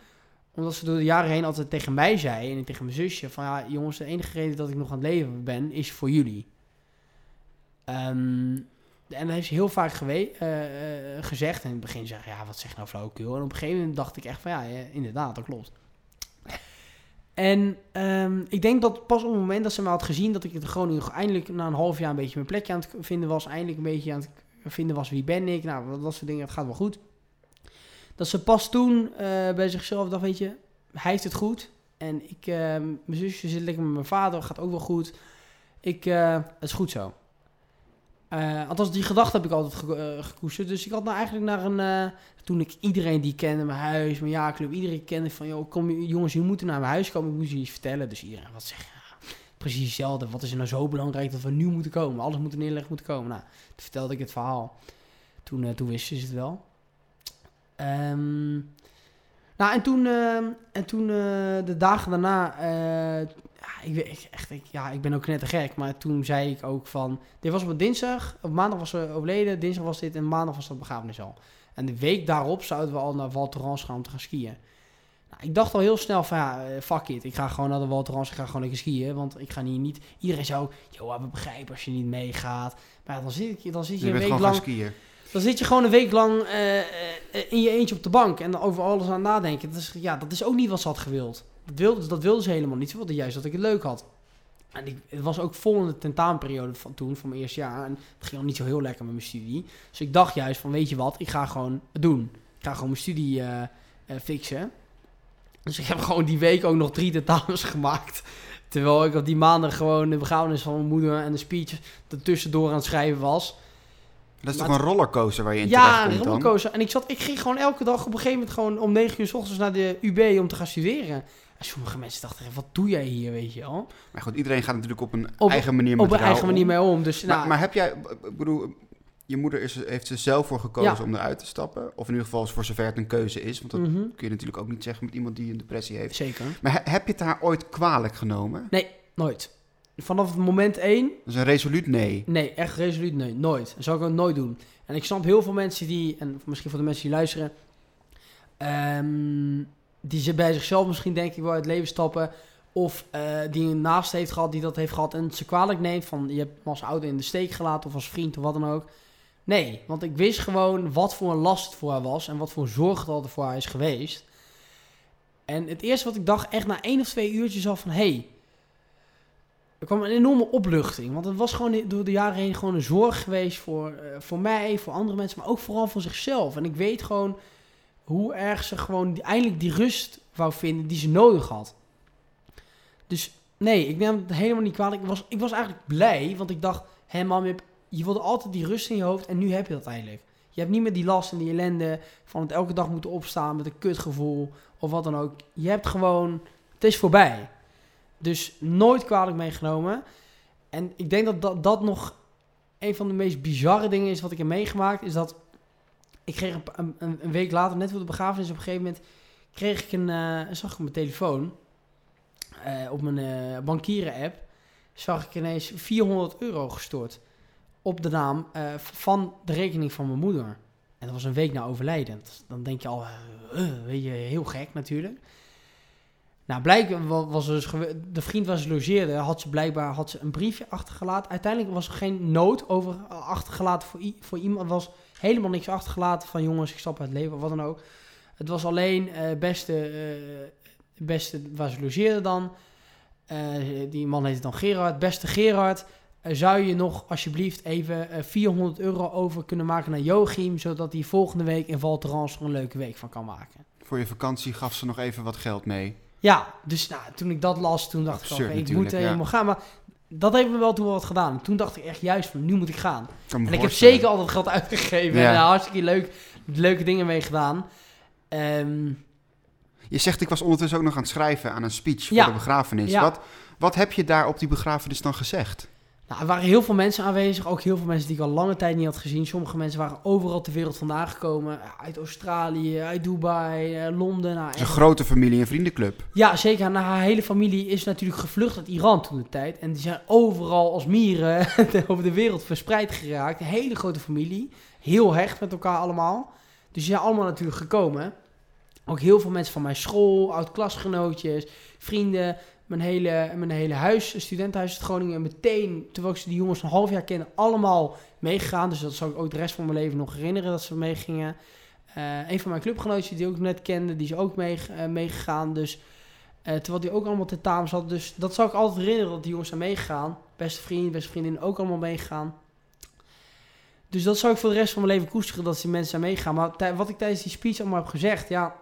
Speaker 2: omdat ze door de jaren heen altijd tegen mij zei en tegen mijn zusje van ja jongens de enige reden dat ik nog aan het leven ben is voor jullie. Ehm, en dat heeft ze heel vaak eh, eh, gezegd en in het begin zeg ja wat zeg je nou flauwekul en op een gegeven moment dacht ik echt van ja, inderdaad dat klopt. En ehm, ik denk dat pas op het moment dat ze me had gezien dat ik het gewoon eindelijk na een half jaar een beetje mijn plekje aan het vinden was, eindelijk een beetje aan het vinden was wie ben ik, nou dat, soort dingen, het gaat wel goed. Dat ze pas toen eh, bij zichzelf dacht, weet je, hij heeft het goed. En ik, eh, mijn zusje zit lekker met mijn vader, gaat ook wel goed. Ik, het is goed zo. Eh, althans, die gedachte heb ik altijd ge- eh, gekoesterd. Dus ik had nou eigenlijk naar een... eh, toen ik iedereen die kende, mijn huis, mijn jaarclub, iedereen kende van... Joh, kom, jongens, jullie moeten naar mijn huis komen, ik moet jullie iets vertellen. Dus iedereen, wat zeg je? Ja, Precies hetzelfde. Wat is er nou zo belangrijk dat we nu moeten komen? Alles moet er neerleggen, moeten komen. Nou, toen vertelde ik het verhaal. Toen, toen wisten ze het wel. Ehm, nou, en toen, ehm, en toen de dagen daarna, ik, weet- ik, echt, ik, ja, ik ben ook net te gek, maar toen zei ik ook van, dit was op een dinsdag, op maandag was ze overleden, dinsdag was dit en maandag was dat begrafenis al. En de week daarop zouden we al naar Val Thorens gaan om te gaan skiën. Nou, ik dacht al heel snel van, ja, eh, fuck it, ik ga gewoon naar de Val Thorens, ik ga gewoon lekker skiën, want ik ga hier niet, iedereen zou, joh, we begrijpen als je niet meegaat. Maar ja, dan zit, ik, dan zit je
Speaker 1: Je
Speaker 2: een week lang...
Speaker 1: skiën.
Speaker 2: Dan zit je gewoon een week lang eh, eh, in je eentje op de bank en over alles aan het nadenken. Dat is, ja, dat is ook niet wat ze had gewild. Dat wilde, dat wilde ze helemaal niet. Ze wilde juist dat ik het leuk had. En ik, het was ook vol in de tentamenperiode van toen, van mijn eerste jaar. En het ging al niet zo heel lekker met mijn studie. Dus ik dacht juist van, weet je wat, ik ga gewoon het doen. Ik ga gewoon mijn studie eh, eh, fixen. Dus ik heb gewoon die week ook nog drie tentamens gemaakt. Terwijl ik op die maandag gewoon de begrafenis van mijn moeder en de speech tussendoor aan het schrijven was.
Speaker 1: Dat is
Speaker 2: Maar
Speaker 1: toch een rollercoaster waar je in
Speaker 2: Ja, een
Speaker 1: komt dan?
Speaker 2: rollercoaster. En ik, zat, ik ging gewoon elke dag op een gegeven moment gewoon om 9 uur s ochtends naar de UB om te gaan studeren. Sommige mensen dachten, wat doe jij hier, weet je wel?
Speaker 1: Maar goed, iedereen gaat natuurlijk op een
Speaker 2: Op-
Speaker 1: eigen manier met
Speaker 2: Op een eigen manier mee om. Dus
Speaker 1: Maar,
Speaker 2: nou,
Speaker 1: maar heb jij, ik bedoel, je moeder is, heeft er zelf voor gekozen
Speaker 2: Ja.
Speaker 1: om eruit te stappen? Of in ieder geval voor zover het een keuze is, want dat
Speaker 2: mhm,
Speaker 1: kun je natuurlijk ook niet zeggen met iemand die een depressie heeft.
Speaker 2: zeker.
Speaker 1: Maar he- heb je het haar ooit kwalijk genomen?
Speaker 2: Nee, nooit. Vanaf het moment 1,
Speaker 1: Dat is een resoluut nee.
Speaker 2: nee, echt resoluut nee, nooit. Dat zou ik ook nooit doen. En ik snap heel veel mensen die, en misschien voor de mensen die luisteren, ehm, die bij zichzelf misschien denk ik wel uit het leven stappen. Of eh, die een naast heeft gehad die dat heeft gehad en het ze kwalijk neemt. Van je hebt me als ouder in de steek gelaten of als vriend of wat dan ook. Nee, want ik wist gewoon wat voor een last het voor haar was en wat voor zorg het altijd voor haar is geweest. En het eerste wat ik dacht, echt na één of twee uurtjes al van... Hey, er kwam een enorme opluchting. Want het was gewoon door de jaren heen gewoon een zorg geweest voor, eh, voor mij, voor andere mensen, maar ook vooral voor zichzelf. En ik weet gewoon hoe erg ze gewoon eindelijk die rust wou vinden die ze nodig had. Dus nee, ik neem het helemaal niet kwalijk. Ik was, ik was eigenlijk blij, want ik dacht, hé mam, je je wilde altijd die rust in je hoofd en nu heb je dat eigenlijk. Je hebt niet meer die last en die ellende van het elke dag moeten opstaan met een kutgevoel of wat dan ook. Je hebt gewoon, het is voorbij. Dus nooit kwalijk meegenomen. En ik denk dat, dat dat nog een van de meest bizarre dingen is wat ik heb meegemaakt. Is dat ik kreeg een, een, week later, net voor de begrafenis, op een gegeven moment kreeg ik een, eh, zag ik op mijn telefoon, eh, op mijn eh, bankieren-app, zag ik ineens 400 euro gestort op de naam van de rekening van mijn moeder. En dat was een week na overlijden. Dan denk je al, weet je, heel gek natuurlijk. Nou, blijkbaar wa- was dus de vriend waar ze logeerde, had ze blijkbaar had ze een briefje achtergelaten. Uiteindelijk was er geen nood over achtergelaten voor, voor iemand. Was helemaal niks achtergelaten van jongens, ik stap uit het leven of wat dan ook. Het was alleen eh beste, eh, beste waar ze logeerde dan. Eh, die man heette dan Gerard. Beste Gerard, zou je nog alsjeblieft even eh, 400 euro over kunnen maken naar Joachim, zodat hij volgende week in Val er een leuke week van kan maken.
Speaker 1: Voor je vakantie gaf ze nog even wat geld mee.
Speaker 2: Ja, dus nou, toen ik dat las, toen dacht
Speaker 1: Absurd
Speaker 2: ik al, ik moet
Speaker 1: ja.
Speaker 2: helemaal gaan. Maar dat heeft me wel toen wat gedaan. Toen dacht ik echt juist van, nu moet ik gaan. En ik heb zeker al dat geld uitgegeven.
Speaker 1: Ja.
Speaker 2: En hartstikke leuk, leuke dingen mee gedaan. Ehm,
Speaker 1: Je zegt, ik was ondertussen ook nog aan het schrijven aan een speech voor
Speaker 2: Ja.
Speaker 1: de begrafenis.
Speaker 2: Ja.
Speaker 1: Wat, wat heb je daar op die begrafenis dan gezegd?
Speaker 2: Nou, er waren heel veel mensen aanwezig. Ook heel veel mensen die ik al lange tijd niet had gezien. Sommige mensen waren overal ter wereld vandaan gekomen. Uit Australië, uit Dubai, eh, Londen. Nou,
Speaker 1: een grote familie- en vriendenclub.
Speaker 2: Ja, zeker. Nou, haar hele familie is natuurlijk gevlucht uit Iran toen de tijd. En die zijn overal als mieren over de wereld verspreid geraakt. Een hele grote familie. Heel hecht met elkaar allemaal. Dus die zijn allemaal natuurlijk gekomen. Ook heel veel mensen van mijn school, oud-klasgenootjes, vrienden. Mijn hele, mijn hele huis, studentenhuis in Groningen. Meteen, terwijl ik ze die jongens een half jaar kende, allemaal meegegaan. Dus dat zal ik ook de rest van mijn leven nog herinneren dat ze meegingen. Eh een van mijn clubgenootjes die ik net kende, die is ook mee, eh, meegegaan. Dus eh, terwijl die ook allemaal tentamens hadden. Dus dat zal ik altijd herinneren dat die jongens zijn meegegaan. Beste vriend, beste vriendin ook allemaal meegegaan. Dus dat zou ik voor de rest van mijn leven koesteren dat die mensen zijn meegegaan. Maar wat ik tijdens die speech allemaal heb gezegd, ja.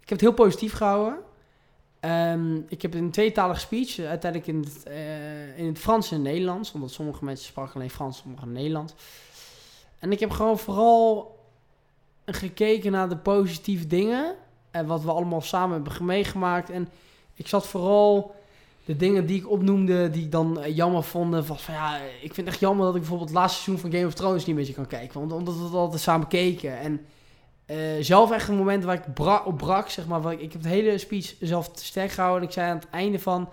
Speaker 2: Ik heb het heel positief gehouden. Ehm, ik heb een tweetalige speech, uiteindelijk in het, eh, in het Frans en Nederlands. Omdat sommige mensen spraken alleen Frans, sommigen Nederlands. En ik heb gewoon vooral gekeken naar de positieve dingen. En wat we allemaal samen hebben meegemaakt. En ik zat vooral de dingen die ik opnoemde, die ik dan eh, jammer. Was van ja, ik vind het echt jammer dat ik bijvoorbeeld het laatste seizoen van Game of Thrones niet met je kan kijken. Want, omdat we altijd samen keken. En zelf echt een moment waar ik bra op brak, zeg maar. Waar ik, ik heb het hele speech zelf te sterk gehouden. En ik zei aan het einde van...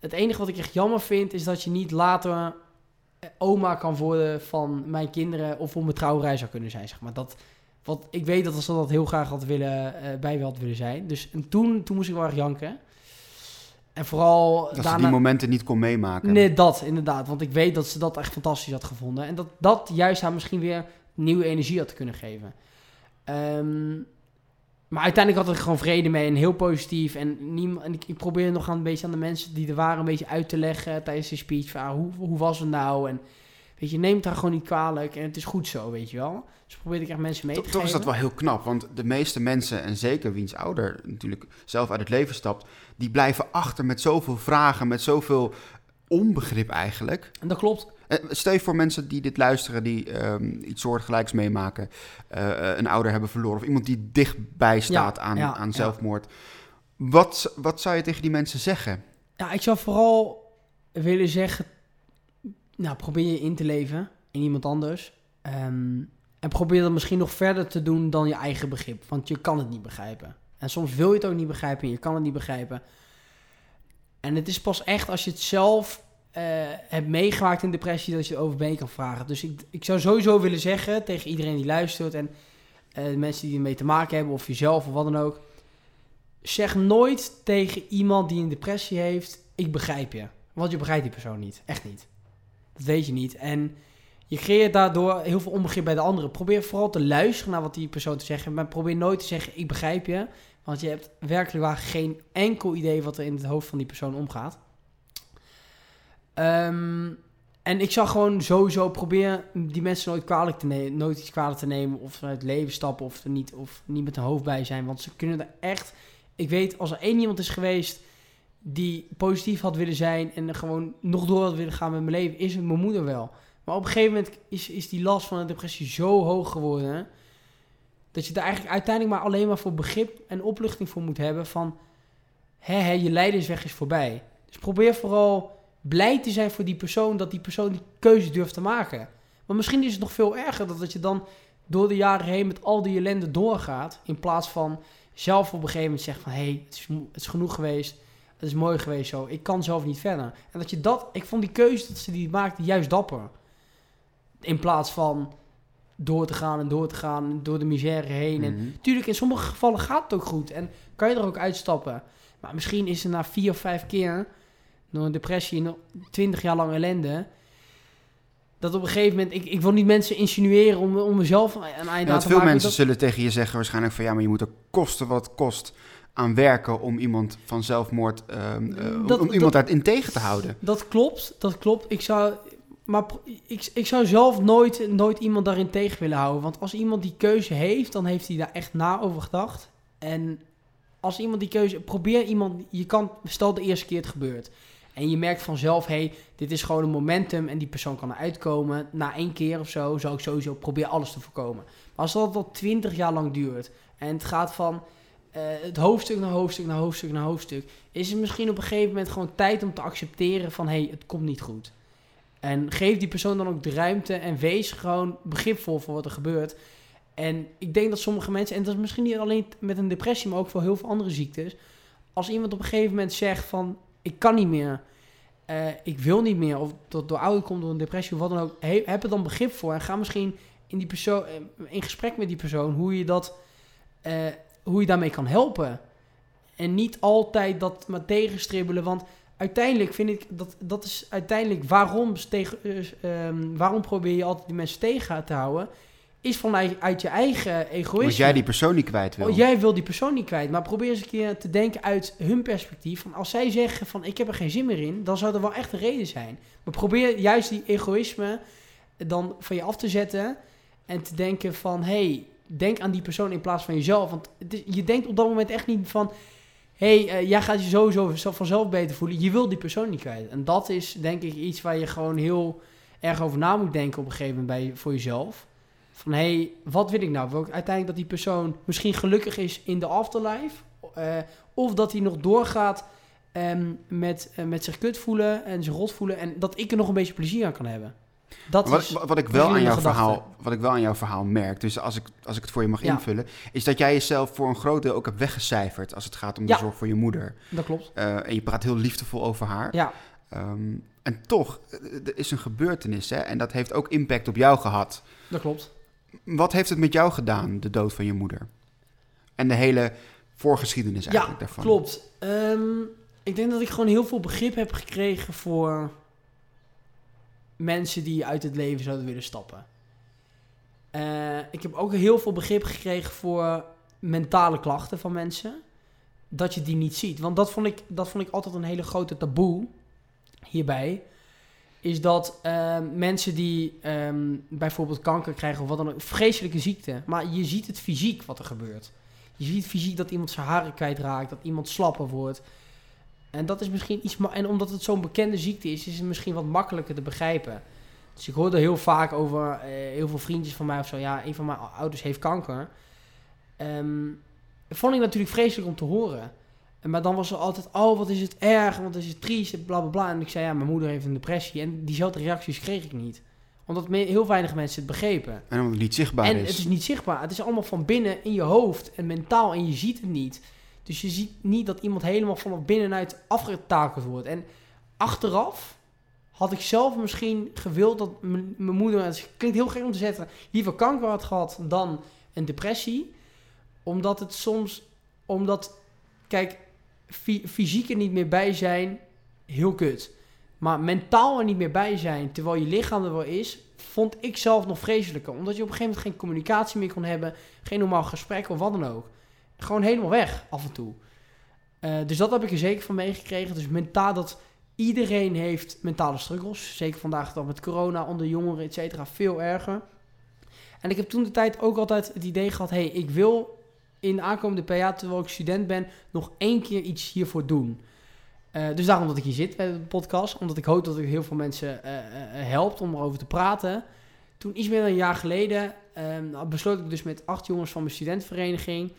Speaker 2: Het enige wat ik echt jammer vind, is dat je niet later eh, oma kan worden van mijn kinderen. Of op mijn trouwerij zou kunnen zijn, zeg maar. Dat, wat ik weet dat ze dat heel graag had willen, eh, bij had willen zijn. Dus en toen, toen moest ik wel erg janken. En vooral
Speaker 1: Dat ze
Speaker 2: daarna...
Speaker 1: die momenten niet kon meemaken.
Speaker 2: Nee, dat inderdaad. Want ik weet dat ze dat echt fantastisch had gevonden. En dat dat juist haar misschien weer nieuwe energie had kunnen geven. Ehm, maar uiteindelijk had ik er gewoon vrede mee en heel positief. En, niem- en ik, ik probeerde nog aan een beetje aan de mensen die er waren een beetje uit te leggen tijdens de speech. Van, ah, hoe, hoe was het nou? En weet je, neem het haar gewoon niet kwalijk. En het is goed zo, weet je wel. Dus probeerde ik echt mensen mee te
Speaker 1: Toch, toch is dat wel heel knap, want de meeste mensen, en zeker wiens ouder natuurlijk zelf uit het leven stapt, die blijven achter met zoveel vragen, met zoveel onbegrip eigenlijk.
Speaker 2: En dat klopt.
Speaker 1: Eh, Stel je voor mensen die dit luisteren, die ehm, iets soortgelijks meemaken, eh, eh, een ouder hebben verloren, of iemand die dichtbij staat aan,
Speaker 2: ja,
Speaker 1: aan
Speaker 2: ja.
Speaker 1: zelfmoord. Wat, wat zou je tegen die mensen zeggen?
Speaker 2: Ja, ik zou vooral willen zeggen, nou, probeer je in te leven in iemand anders. Ehm, en probeer dat misschien nog verder te doen dan je eigen begrip. Want je kan het niet begrijpen. En soms wil je het ook niet begrijpen en je kan het niet begrijpen. En het is pas echt als je het zelf hebt meegemaakt in depressie dat je het over mee kan vragen. Dus ik, ik zou sowieso willen zeggen tegen iedereen die luistert en eh, de mensen die ermee te maken hebben of jezelf of wat dan ook. Zeg nooit tegen iemand die een depressie heeft, ik begrijp je. Want je begrijpt die persoon niet. Echt niet. Dat weet je niet. En je creëert daardoor heel veel onbegrip bij de anderen. Probeer vooral te luisteren naar wat die persoon te zeggen. Maar probeer nooit te zeggen, ik begrijp je. Want je hebt werkelijk waar geen enkel idee wat er in het hoofd van die persoon omgaat. Ehm, en ik zou gewoon sowieso proberen die mensen nooit kwalijk te nemen, nooit iets kwalijk te nemen of uit het leven stappen of er niet, of niet met hun hoofd bij zijn. Want ze kunnen er echt. Ik weet, als er één iemand is geweest die positief had willen zijn en gewoon nog door had willen gaan met mijn leven, is het mijn moeder wel. Maar op een gegeven moment is, is die last van de depressie zo hoog geworden. Dat je er eigenlijk uiteindelijk maar alleen maar voor begrip en opluchting voor moet hebben van... Hé, hé, je lijdensweg is voorbij. Dus probeer vooral blij te zijn voor die persoon dat die persoon die keuze durft te maken. Maar misschien is het nog veel erger dat, dat je dan door de jaren heen met al die ellende doorgaat. In plaats van zelf op een gegeven moment zegt van... Hé, hey, het, is, het is genoeg geweest. Het is mooi geweest zo. Ik kan zelf niet verder. En dat je dat... Ik vond die keuze dat ze die maakte juist dapper. In plaats van door te gaan en door te gaan door de misère heen. En
Speaker 1: Mhm.
Speaker 2: natuurlijk, in sommige gevallen gaat het ook goed. En kan je er ook uitstappen. Maar misschien is er na vier of vijf keer... door een depressie en twintig jaar lang ellende... dat op een gegeven moment... Ik, ik wil niet mensen insinueren om, om mezelf een einde
Speaker 1: Ja,
Speaker 2: aan
Speaker 1: want
Speaker 2: te
Speaker 1: veel
Speaker 2: maken.
Speaker 1: mensen
Speaker 2: Dat-
Speaker 1: zullen tegen je zeggen waarschijnlijk van ja, maar je moet er kosten wat kost aan werken om iemand van zelfmoord, ehm, eh, om-
Speaker 2: Dat-
Speaker 1: om
Speaker 2: dat-
Speaker 1: iemand daarin tegen te houden.
Speaker 2: Dat klopt, dat klopt. Ik zou, maar ik, ik zou zelf nooit, nooit iemand daarin tegen willen houden. Want als iemand die keuze heeft, dan heeft hij daar echt na over gedacht. En als iemand die keuze... Probeer iemand... Je kan... Stel de eerste keer het gebeurt. En je merkt vanzelf, hé, hey, dit is gewoon een momentum en die persoon kan eruit komen. Na één keer of zo, zou ik sowieso proberen alles te voorkomen. Maar als dat al twintig jaar lang duurt en het gaat van eh, het hoofdstuk naar hoofdstuk naar hoofdstuk naar hoofdstuk, is het misschien op een gegeven moment gewoon tijd om te accepteren van, hé, hey, het komt niet goed. En geef die persoon dan ook de ruimte en wees gewoon begripvol voor wat er gebeurt. En ik denk dat sommige mensen, en dat is misschien niet alleen met een depressie, maar ook voor heel veel andere ziektes. Als iemand op een gegeven moment zegt van, ik kan niet meer, eh, ik wil niet meer, of dat door ouder komt door een depressie of wat dan ook, he- heb er dan begrip voor en ga misschien in, die persoon, eh, in gesprek met die persoon hoe je, dat, eh, hoe je daarmee kan helpen. En niet altijd dat maar tegenstribbelen, want uiteindelijk vind ik dat dat is uiteindelijk waarom, tegen, eh, ehm, waarom probeer je altijd die mensen tegen te houden, is vanuit uit je eigen egoïsme.
Speaker 1: Want jij die persoon niet kwijt wil.
Speaker 2: Oh, jij wil die persoon niet kwijt, maar probeer eens een keer te denken uit hun perspectief. Van als zij zeggen van ik heb er geen zin meer in, dan zou er wel echt een reden zijn. Maar probeer juist die egoïsme dan van je af te zetten en te denken van hey, denk aan die persoon in plaats van jezelf. Want is- je denkt op dat moment echt niet van hé, hey, eh, jij gaat je sowieso vanzelf beter voelen. Je wil die persoon niet kwijt. En dat is denk ik iets waar je gewoon heel erg over na moet denken op een gegeven moment bij, voor jezelf. Van hé, hey, wat wil ik nou? Wil ik uiteindelijk dat die persoon misschien gelukkig is in de afterlife? Eh, of dat hij nog doorgaat ehm, met, eh, met zich kut voelen en zich rot voelen. En dat ik er nog een beetje plezier aan kan hebben. Dat
Speaker 1: Wat,
Speaker 2: is,
Speaker 1: wat- wat ik wel aan jouw verhaal, wat ik wel aan jouw verhaal merk, dus als ik, als ik het voor je mag
Speaker 2: Ja.
Speaker 1: invullen, is dat jij jezelf voor een groot deel ook hebt weggecijferd als het gaat om de
Speaker 2: Ja.
Speaker 1: zorg voor je moeder.
Speaker 2: dat klopt.
Speaker 1: Eh, en je praat heel liefdevol over haar.
Speaker 2: Ja,
Speaker 1: Ehm, en toch, er is een gebeurtenis hè, en dat heeft ook impact op jou gehad.
Speaker 2: dat klopt.
Speaker 1: Wat heeft het met jou gedaan, de dood van je moeder? En de hele voorgeschiedenis
Speaker 2: Ja,
Speaker 1: eigenlijk daarvan.
Speaker 2: klopt. Ehm, ik denk dat ik gewoon heel veel begrip heb gekregen voor mensen die uit het leven zouden willen stappen. Eh, ik heb ook heel veel begrip gekregen voor mentale klachten van mensen. Dat je die niet ziet. Want dat vond ik, dat vond ik altijd een hele grote taboe hierbij. Is dat eh, mensen die ehm, bijvoorbeeld kanker krijgen of wat dan ook, vreselijke ziekte. Maar je ziet het fysiek wat er gebeurt. Je ziet fysiek dat iemand zijn haren kwijtraakt, dat iemand slapper wordt. En dat is misschien iets. En omdat het zo'n bekende ziekte is, is het misschien wat makkelijker te begrijpen. Dus ik hoorde heel vaak over eh, heel veel vriendjes van mij of zo. Ja, een van mijn ouders heeft kanker. Ehm, dat vond ik natuurlijk vreselijk om te horen. En Maar dan was er altijd, oh wat is het erg, wat is het triest, en bla bla bla. En ik zei, ja, mijn moeder heeft een depressie. En diezelfde reacties kreeg ik niet. Omdat me- heel weinig mensen het begrepen.
Speaker 1: En omdat het niet zichtbaar
Speaker 2: En
Speaker 1: is.
Speaker 2: het is niet zichtbaar. Het is allemaal van binnen in je hoofd en mentaal en je ziet het niet. Dus je ziet niet dat iemand helemaal vanaf binnenuit afgetakeld wordt. En achteraf had ik zelf misschien gewild dat mijn moeder, het klinkt heel gek om te zetten, liever kanker had gehad dan een depressie. Omdat het soms, omdat, kijk, fysiek er niet meer bij zijn, heel kut. Maar mentaal er niet meer bij zijn, terwijl je lichaam er wel is, vond ik zelf nog vreselijker. Omdat je op een gegeven moment geen communicatie meer kon hebben, geen normaal gesprek of wat dan ook. Gewoon helemaal weg, af en toe. Eh, dus dat heb ik er zeker van meegekregen. Dus mentaal dat iedereen heeft mentale struggles. Zeker vandaag dan met corona, onder jongeren, et veel erger. En ik heb toen de tijd ook altijd het idee gehad, hey, ik wil in de aankomende jaar, terwijl ik student ben, nog één keer iets hiervoor doen. Eh, dus daarom dat ik hier zit bij de podcast. Omdat ik hoop dat ik heel veel mensen eh, eh, helpt om erover te praten. Toen iets meer dan een jaar geleden ehm, besloot ik dus met acht jongens van mijn studentenvereniging...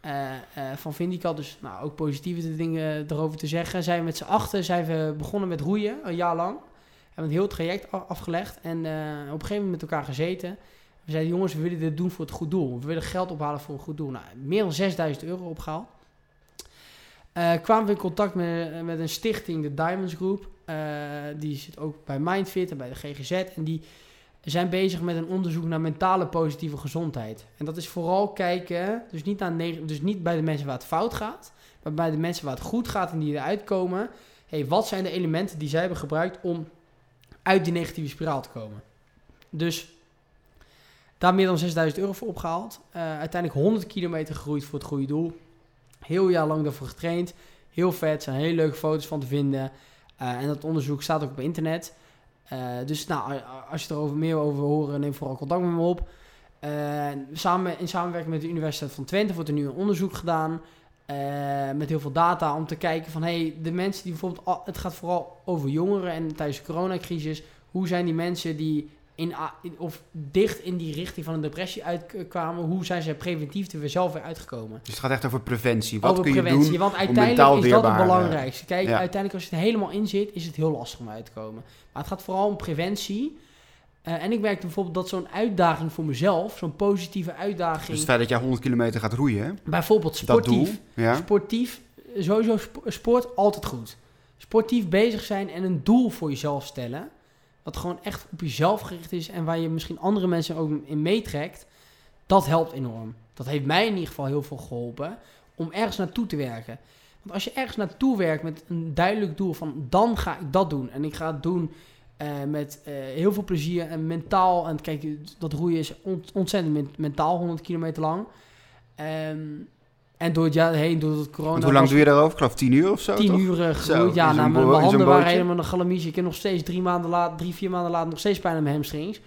Speaker 2: eh, van Vindicat, dus nou, ook positieve dingen erover te zeggen. Zijn we met z'n achten zijn we begonnen met roeien, een jaar lang. Hebben een heel traject afgelegd en op een gegeven moment met elkaar gezeten. We zeiden, jongens, we willen dit doen voor het goed doel. We willen geld ophalen voor een goed doel. Nou, meer dan 6000 euro opgehaald. Eh, kwamen we in contact met, met een stichting, de Diamonds Group. Eh, die zit ook bij Mindfit en bij de GGZ. En die zijn bezig met een onderzoek naar mentale positieve gezondheid. En dat is vooral kijken, dus niet, naar dus niet bij de mensen waar het fout gaat, maar bij de mensen waar het goed gaat en die eruit komen. Hey, wat zijn de elementen die zij hebben gebruikt om uit die negatieve spiraal te komen? Dus daar meer dan 6000 euro voor opgehaald. Eh, uiteindelijk 100 kilometer gegroeid voor het goede doel. Heel jaar lang daarvoor getraind. Heel vet, er zijn hele leuke foto's van te vinden. Eh, en dat onderzoek staat ook op internet. Eh, dus nou, als je erover meer over wil horen, neem vooral contact met me op. Samen, in samenwerking met de Universiteit van Twente wordt er nu een onderzoek gedaan. met heel veel data om te kijken van hey, de mensen die bijvoorbeeld, het gaat vooral over jongeren en tijdens de coronacrisis, hoe zijn die mensen die in, of dicht in die richting van een depressie uitkwamen, hoe zijn ze preventief er weer zelf weer uitgekomen?
Speaker 1: Dus het gaat echt over preventie. Wat
Speaker 2: over
Speaker 1: kun je
Speaker 2: preventie,
Speaker 1: doen?
Speaker 2: want uiteindelijk is dat het
Speaker 1: eh,
Speaker 2: belangrijkste. Kijk,
Speaker 1: ja.
Speaker 2: uiteindelijk als je er helemaal in zit, is het heel lastig om uit te komen. Maar het gaat vooral om preventie. Eh, en ik merkte bijvoorbeeld dat zo'n uitdaging voor mezelf, zo'n positieve uitdaging,
Speaker 1: Dus het feit dat jij 100 kilometer gaat roeien, hè?
Speaker 2: bijvoorbeeld
Speaker 1: doel.
Speaker 2: sportief,
Speaker 1: Ja?
Speaker 2: sportief, sowieso sp- sport altijd goed. Sportief bezig zijn en een doel voor jezelf stellen, wat gewoon echt op jezelf gericht is en waar je misschien andere mensen ook in meetrekt, dat helpt enorm. Dat heeft mij in ieder geval heel veel geholpen om ergens naartoe te werken. Want als je ergens naartoe werkt met een duidelijk doel van dan ga ik dat doen en ik ga het doen eh, met eh, heel veel plezier en mentaal. En kijk, dat roeien is ont- ontzettend men- mentaal, 100 kilometer lang. Ehm, en door het jaar heen, door het corona...
Speaker 1: Want hoe lang doe je daarover? Ik geloof 10 uur of zo,
Speaker 2: 10
Speaker 1: toch?
Speaker 2: uur
Speaker 1: Zo.
Speaker 2: Ja,
Speaker 1: in
Speaker 2: nou, mijn, handen waren helemaal een galamietje. Ik heb nog steeds drie maanden later, drie, vier maanden later nog steeds pijn aan mijn hamstrings.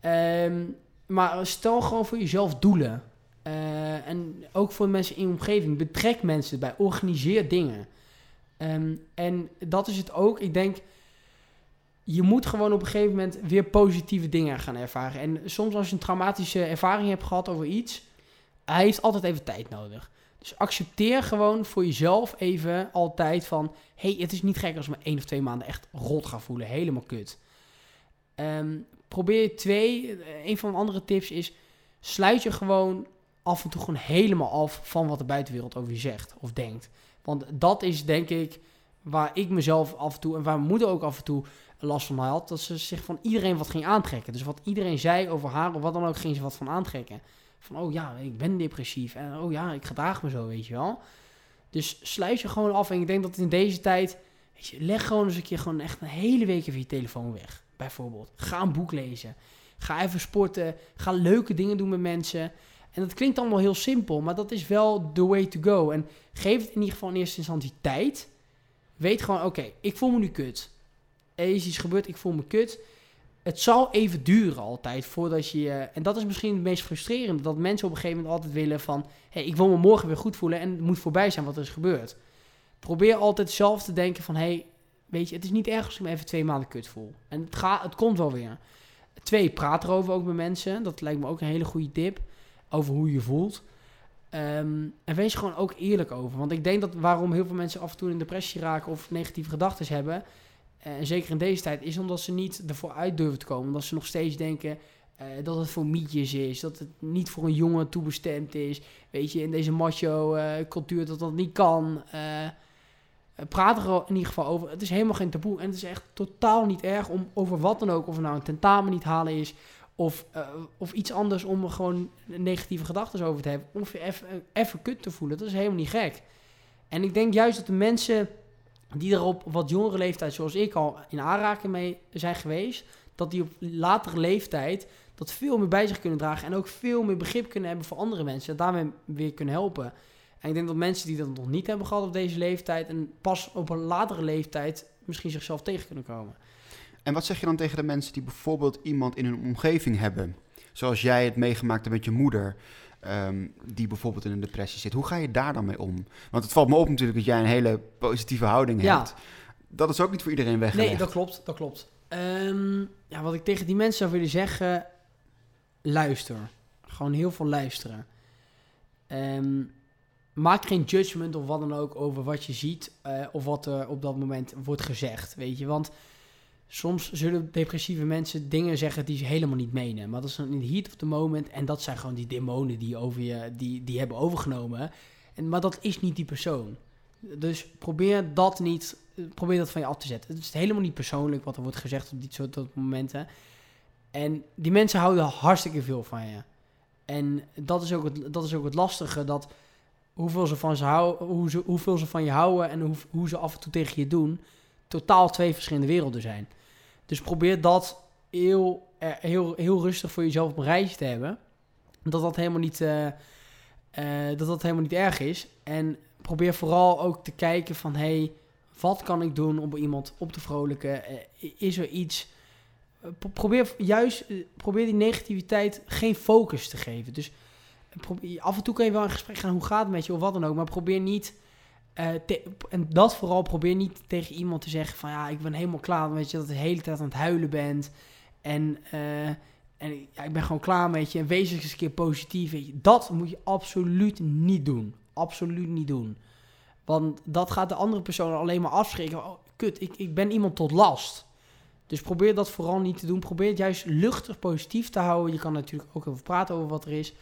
Speaker 2: Ehm, maar stel gewoon voor jezelf doelen. Eh, en ook voor mensen in je omgeving. Betrek mensen bij. Organiseer dingen. Ehm, en dat is het ook. Ik denk, je moet gewoon op een gegeven moment weer positieve dingen gaan ervaren. En soms als je een traumatische ervaring hebt gehad over iets, hij heeft altijd even tijd nodig. Dus accepteer gewoon voor jezelf even altijd van... hey, het is niet gek als ik me één of twee maanden echt rot ga voelen. Helemaal kut. Ehm, probeer twee... eh, Een van de andere tips is... Sluit je gewoon af en toe gewoon helemaal af... van wat de buitenwereld over je zegt of denkt. Want dat is denk ik waar ik mezelf af en toe... en waar mijn moeder ook af en toe last van had... dat ze zich van iedereen wat ging aantrekken. Dus wat iedereen zei over haar of wat dan ook... ging ze wat van aantrekken. Van, oh ja, ik ben depressief. En oh ja, ik gedraag me zo, weet je wel. Dus sluit je gewoon af. En ik denk dat in deze tijd... Weet je, leg gewoon eens een keer gewoon echt een hele week even je telefoon weg. Bijvoorbeeld. Ga een boek lezen. Ga even sporten. Ga leuke dingen doen met mensen. En dat klinkt allemaal heel simpel. Maar dat is wel the way to go. En geef het in ieder geval in eerste instantie tijd. Weet gewoon, oké, ik voel me nu kut. Er is iets gebeurd, ik voel me kut het zal even duren altijd voordat je... je- en dat is misschien het meest frustrerende. Dat mensen op een gegeven moment altijd willen van... Hey, ik wil me morgen weer goed voelen en het moet voorbij zijn wat er is gebeurd. Probeer altijd zelf te denken van... Hey, weet je, het is niet erg als ik me even twee maanden kut voel. En het, gaat, het komt wel weer. Twee, praat erover ook met mensen. Dat lijkt me ook een hele goede tip. Over hoe je voelt. Ehm, en wees gewoon ook eerlijk over. Want ik denk dat waarom heel veel mensen af en toe in depressie raken... of negatieve gedachten hebben... Eh, en zeker in deze tijd is omdat ze niet ervoor uit durven te komen. Omdat ze nog steeds denken eh, dat het voor mietjes is. Dat het niet voor een jongen toebestemd is. Weet je, in deze macho-cultuur dat dat niet kan. Eh, eh, praat er in ieder geval over. Het is helemaal geen taboe. En het is echt totaal niet erg om over wat dan ook. Of het nou een tentamen niet halen is. Of, eh, of iets anders om er gewoon negatieve gedachten over te hebben. Of je even kut te voelen. Dat is helemaal niet gek. En ik denk juist dat de mensen die er op wat jongere leeftijd, zoals ik al, in aanraking mee zijn geweest, dat die op latere leeftijd dat veel meer bij zich kunnen dragen en ook veel meer begrip kunnen hebben voor andere mensen en daarmee weer kunnen helpen. En ik denk dat mensen die dat nog niet hebben gehad op deze leeftijd en pas op een latere leeftijd misschien zichzelf tegen kunnen komen.
Speaker 1: En wat zeg je dan tegen de mensen die bijvoorbeeld iemand in hun omgeving hebben? Zoals jij het meegemaakt hebt met je moeder. Ehm, die bijvoorbeeld in een depressie zit. Hoe ga je daar dan mee om? Want het valt me op natuurlijk dat jij een hele positieve houding
Speaker 2: Ja.
Speaker 1: hebt. Dat is ook niet voor iedereen weggelegd.
Speaker 2: Nee, dat klopt, dat klopt. Ehm, ja, wat ik tegen die mensen zou willen zeggen, luister. Gewoon heel veel luisteren. Ehm, maak geen judgment of wat dan ook over wat je ziet eh, of wat er op dat moment wordt gezegd, weet je. Want soms zullen depressieve mensen dingen zeggen die ze helemaal niet menen. Maar dat is dan heat of the moment en dat zijn gewoon die demonen die, over je, die, die hebben overgenomen. En, maar dat is niet die persoon. Dus probeer dat niet, probeer dat van je af te zetten. Het is helemaal niet persoonlijk wat er wordt gezegd op dit soort momenten. En die mensen houden hartstikke veel van je. En dat is ook het, dat is ook het lastige, dat hoeveel ze van, ze houden, hoe ze, hoeveel ze van je houden en hoe, hoe ze af en toe tegen je doen, totaal twee verschillende werelden zijn. Dus probeer dat heel, eh, heel, heel rustig voor jezelf op een rijtje te hebben. Dat dat helemaal niet, eh, eh, dat dat helemaal niet erg is. En probeer vooral ook te kijken van... hey, wat kan ik doen om iemand op te vrolijken? Is er iets... pro- probeer juist probeer die negativiteit geen focus te geven. Dus probeer, af en toe kan je wel in gesprek gaan... hoe gaat het met je of wat dan ook. Maar probeer niet... eh, en dat vooral, probeer niet tegen iemand te zeggen van... ja, ik ben helemaal klaar met je... dat je de hele tijd aan het huilen bent... En, eh, en ja, ik ben gewoon klaar met je. En wees eens een keer positief. Weet je. Dat moet je absoluut niet doen. Absoluut niet doen. Want dat gaat de andere persoon alleen maar afschrikken. Oh, kut, ik, ik ben iemand tot last. Dus probeer dat vooral niet te doen. Probeer het juist luchtig positief te houden. Je kan natuurlijk ook even praten over wat er is.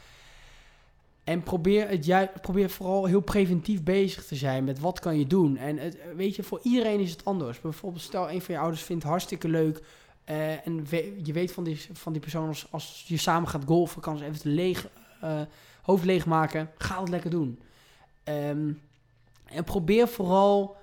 Speaker 2: En probeer, het ju- probeer vooral heel preventief bezig te zijn met wat kan je doen. En weet je, voor iedereen is het anders. Bijvoorbeeld stel een van je ouders vindt hartstikke leuk eh, en je weet van die, van die persoon, als, je samen gaat golfen, kan ze even het leeg, eh, hoofd leegmaken. Ga het lekker doen. Ehm, en probeer vooral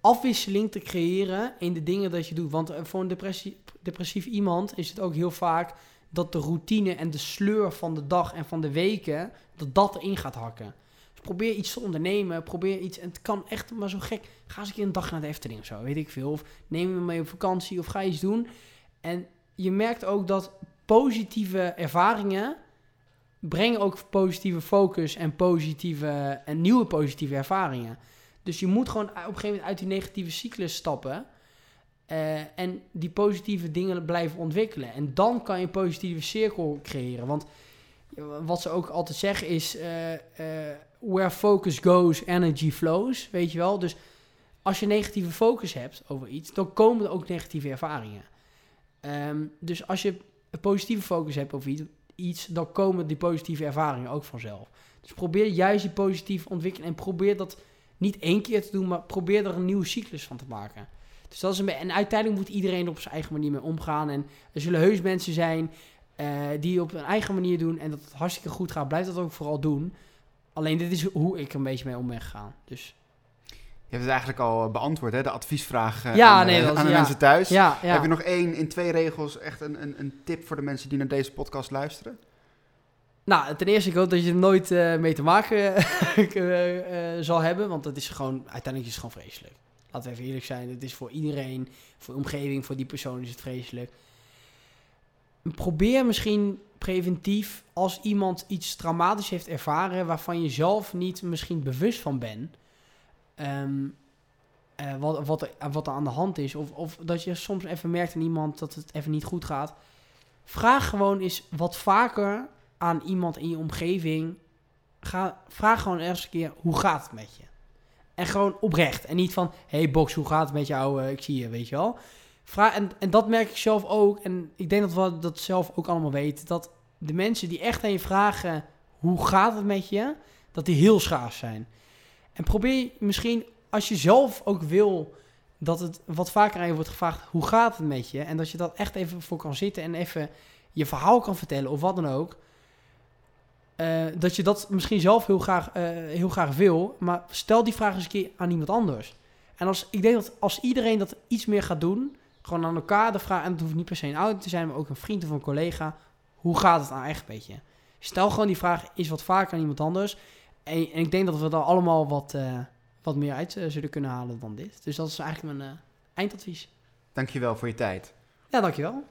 Speaker 2: afwisseling te creëren in de dingen dat je doet. Want eh, voor een depressie, depressief iemand is het ook heel vaak dat de routine en de sleur van de dag en van de weken, dat dat erin gaat hakken. Dus probeer iets te ondernemen, probeer iets, en het kan echt maar zo gek. Ga eens een keer een dag naar de Efteling of zo, weet ik veel. Of neem hem mee op vakantie of ga iets doen. En je merkt ook dat positieve ervaringen brengen ook positieve focus en positieve en nieuwe positieve ervaringen. Dus je moet gewoon op een gegeven moment uit die negatieve cyclus stappen. Eh, en die positieve dingen blijven ontwikkelen. En dan kan je een positieve cirkel creëren. Want wat ze ook altijd zeggen is: eh, eh, where focus goes, energy flows. Weet je wel? Dus als je negatieve focus hebt over iets, dan komen er ook negatieve ervaringen. Ehm, dus als je een positieve focus hebt over iets, iets, dan komen die positieve ervaringen ook vanzelf. Dus probeer juist die positieve ontwikkeling en probeer dat niet één keer te doen, maar probeer er een nieuwe cyclus van te maken. Dus dat is een en uiteindelijk moet iedereen er op zijn eigen manier mee omgaan. En er zullen heus mensen zijn eh, die op hun eigen manier doen en dat het hartstikke goed gaat. Blijf dat ook vooral doen. Alleen dit is hoe ik er een beetje mee om ben gegaan. Dus
Speaker 1: Je hebt het eigenlijk al eh, beantwoord, hè? De adviesvraag eh,
Speaker 2: Ja,
Speaker 1: aan,
Speaker 2: nee, dat-
Speaker 1: aan de
Speaker 2: ja.
Speaker 1: mensen thuis.
Speaker 2: ja.
Speaker 1: Heb je nog één, in twee regels, echt een, een, een tip voor de mensen die naar deze podcast luisteren?
Speaker 2: Nou, ten eerste, ik hoop dat je er nooit mee te maken zal hebben. Want het is gewoon, uiteindelijk is het gewoon vreselijk. Laten we even eerlijk zijn. Het is voor iedereen, voor de omgeving, voor die persoon is het vreselijk. Probeer misschien preventief, als iemand iets traumatisch heeft ervaren... waarvan je zelf niet misschien bewust van bent... ehm, eh, wat, wat, er, wat aan de hand is. Of, of dat je soms even merkt aan iemand dat het even niet goed gaat. Vraag gewoon eens wat vaker aan iemand in je omgeving. Ga, vraag gewoon eens een keer, hoe gaat het met je? En gewoon oprecht. En niet van, hey Box, hoe gaat het met jou? Eh, ik zie je, weet je wel. Vraag, en, en dat merk ik zelf ook. En ik denk dat we dat zelf ook allemaal weten. Dat de mensen die echt aan je vragen, hoe gaat het met je? Dat die heel schaars zijn. En probeer misschien, als je zelf ook wil dat het wat vaker aan je wordt gevraagd, hoe gaat het met je? En dat je dat echt even voor kan zitten en even je verhaal kan vertellen of wat dan ook. Eh, dat je dat misschien zelf heel graag, eh, heel graag wil, maar stel die vraag eens een keer aan iemand anders. En als, ik denk dat als iedereen dat iets meer gaat doen, gewoon aan elkaar de vraag, en het hoeft niet per se een ouder te zijn, maar ook een vriend of een collega, hoe gaat het nou echt een beetje? Stel gewoon die vraag eens wat vaker aan iemand anders. En, en ik denk dat we daar allemaal wat, eh, wat meer uit zullen kunnen halen dan dit. Dus dat is eigenlijk mijn eindadvies.
Speaker 1: Dankjewel voor je tijd.
Speaker 2: Ja, dankjewel.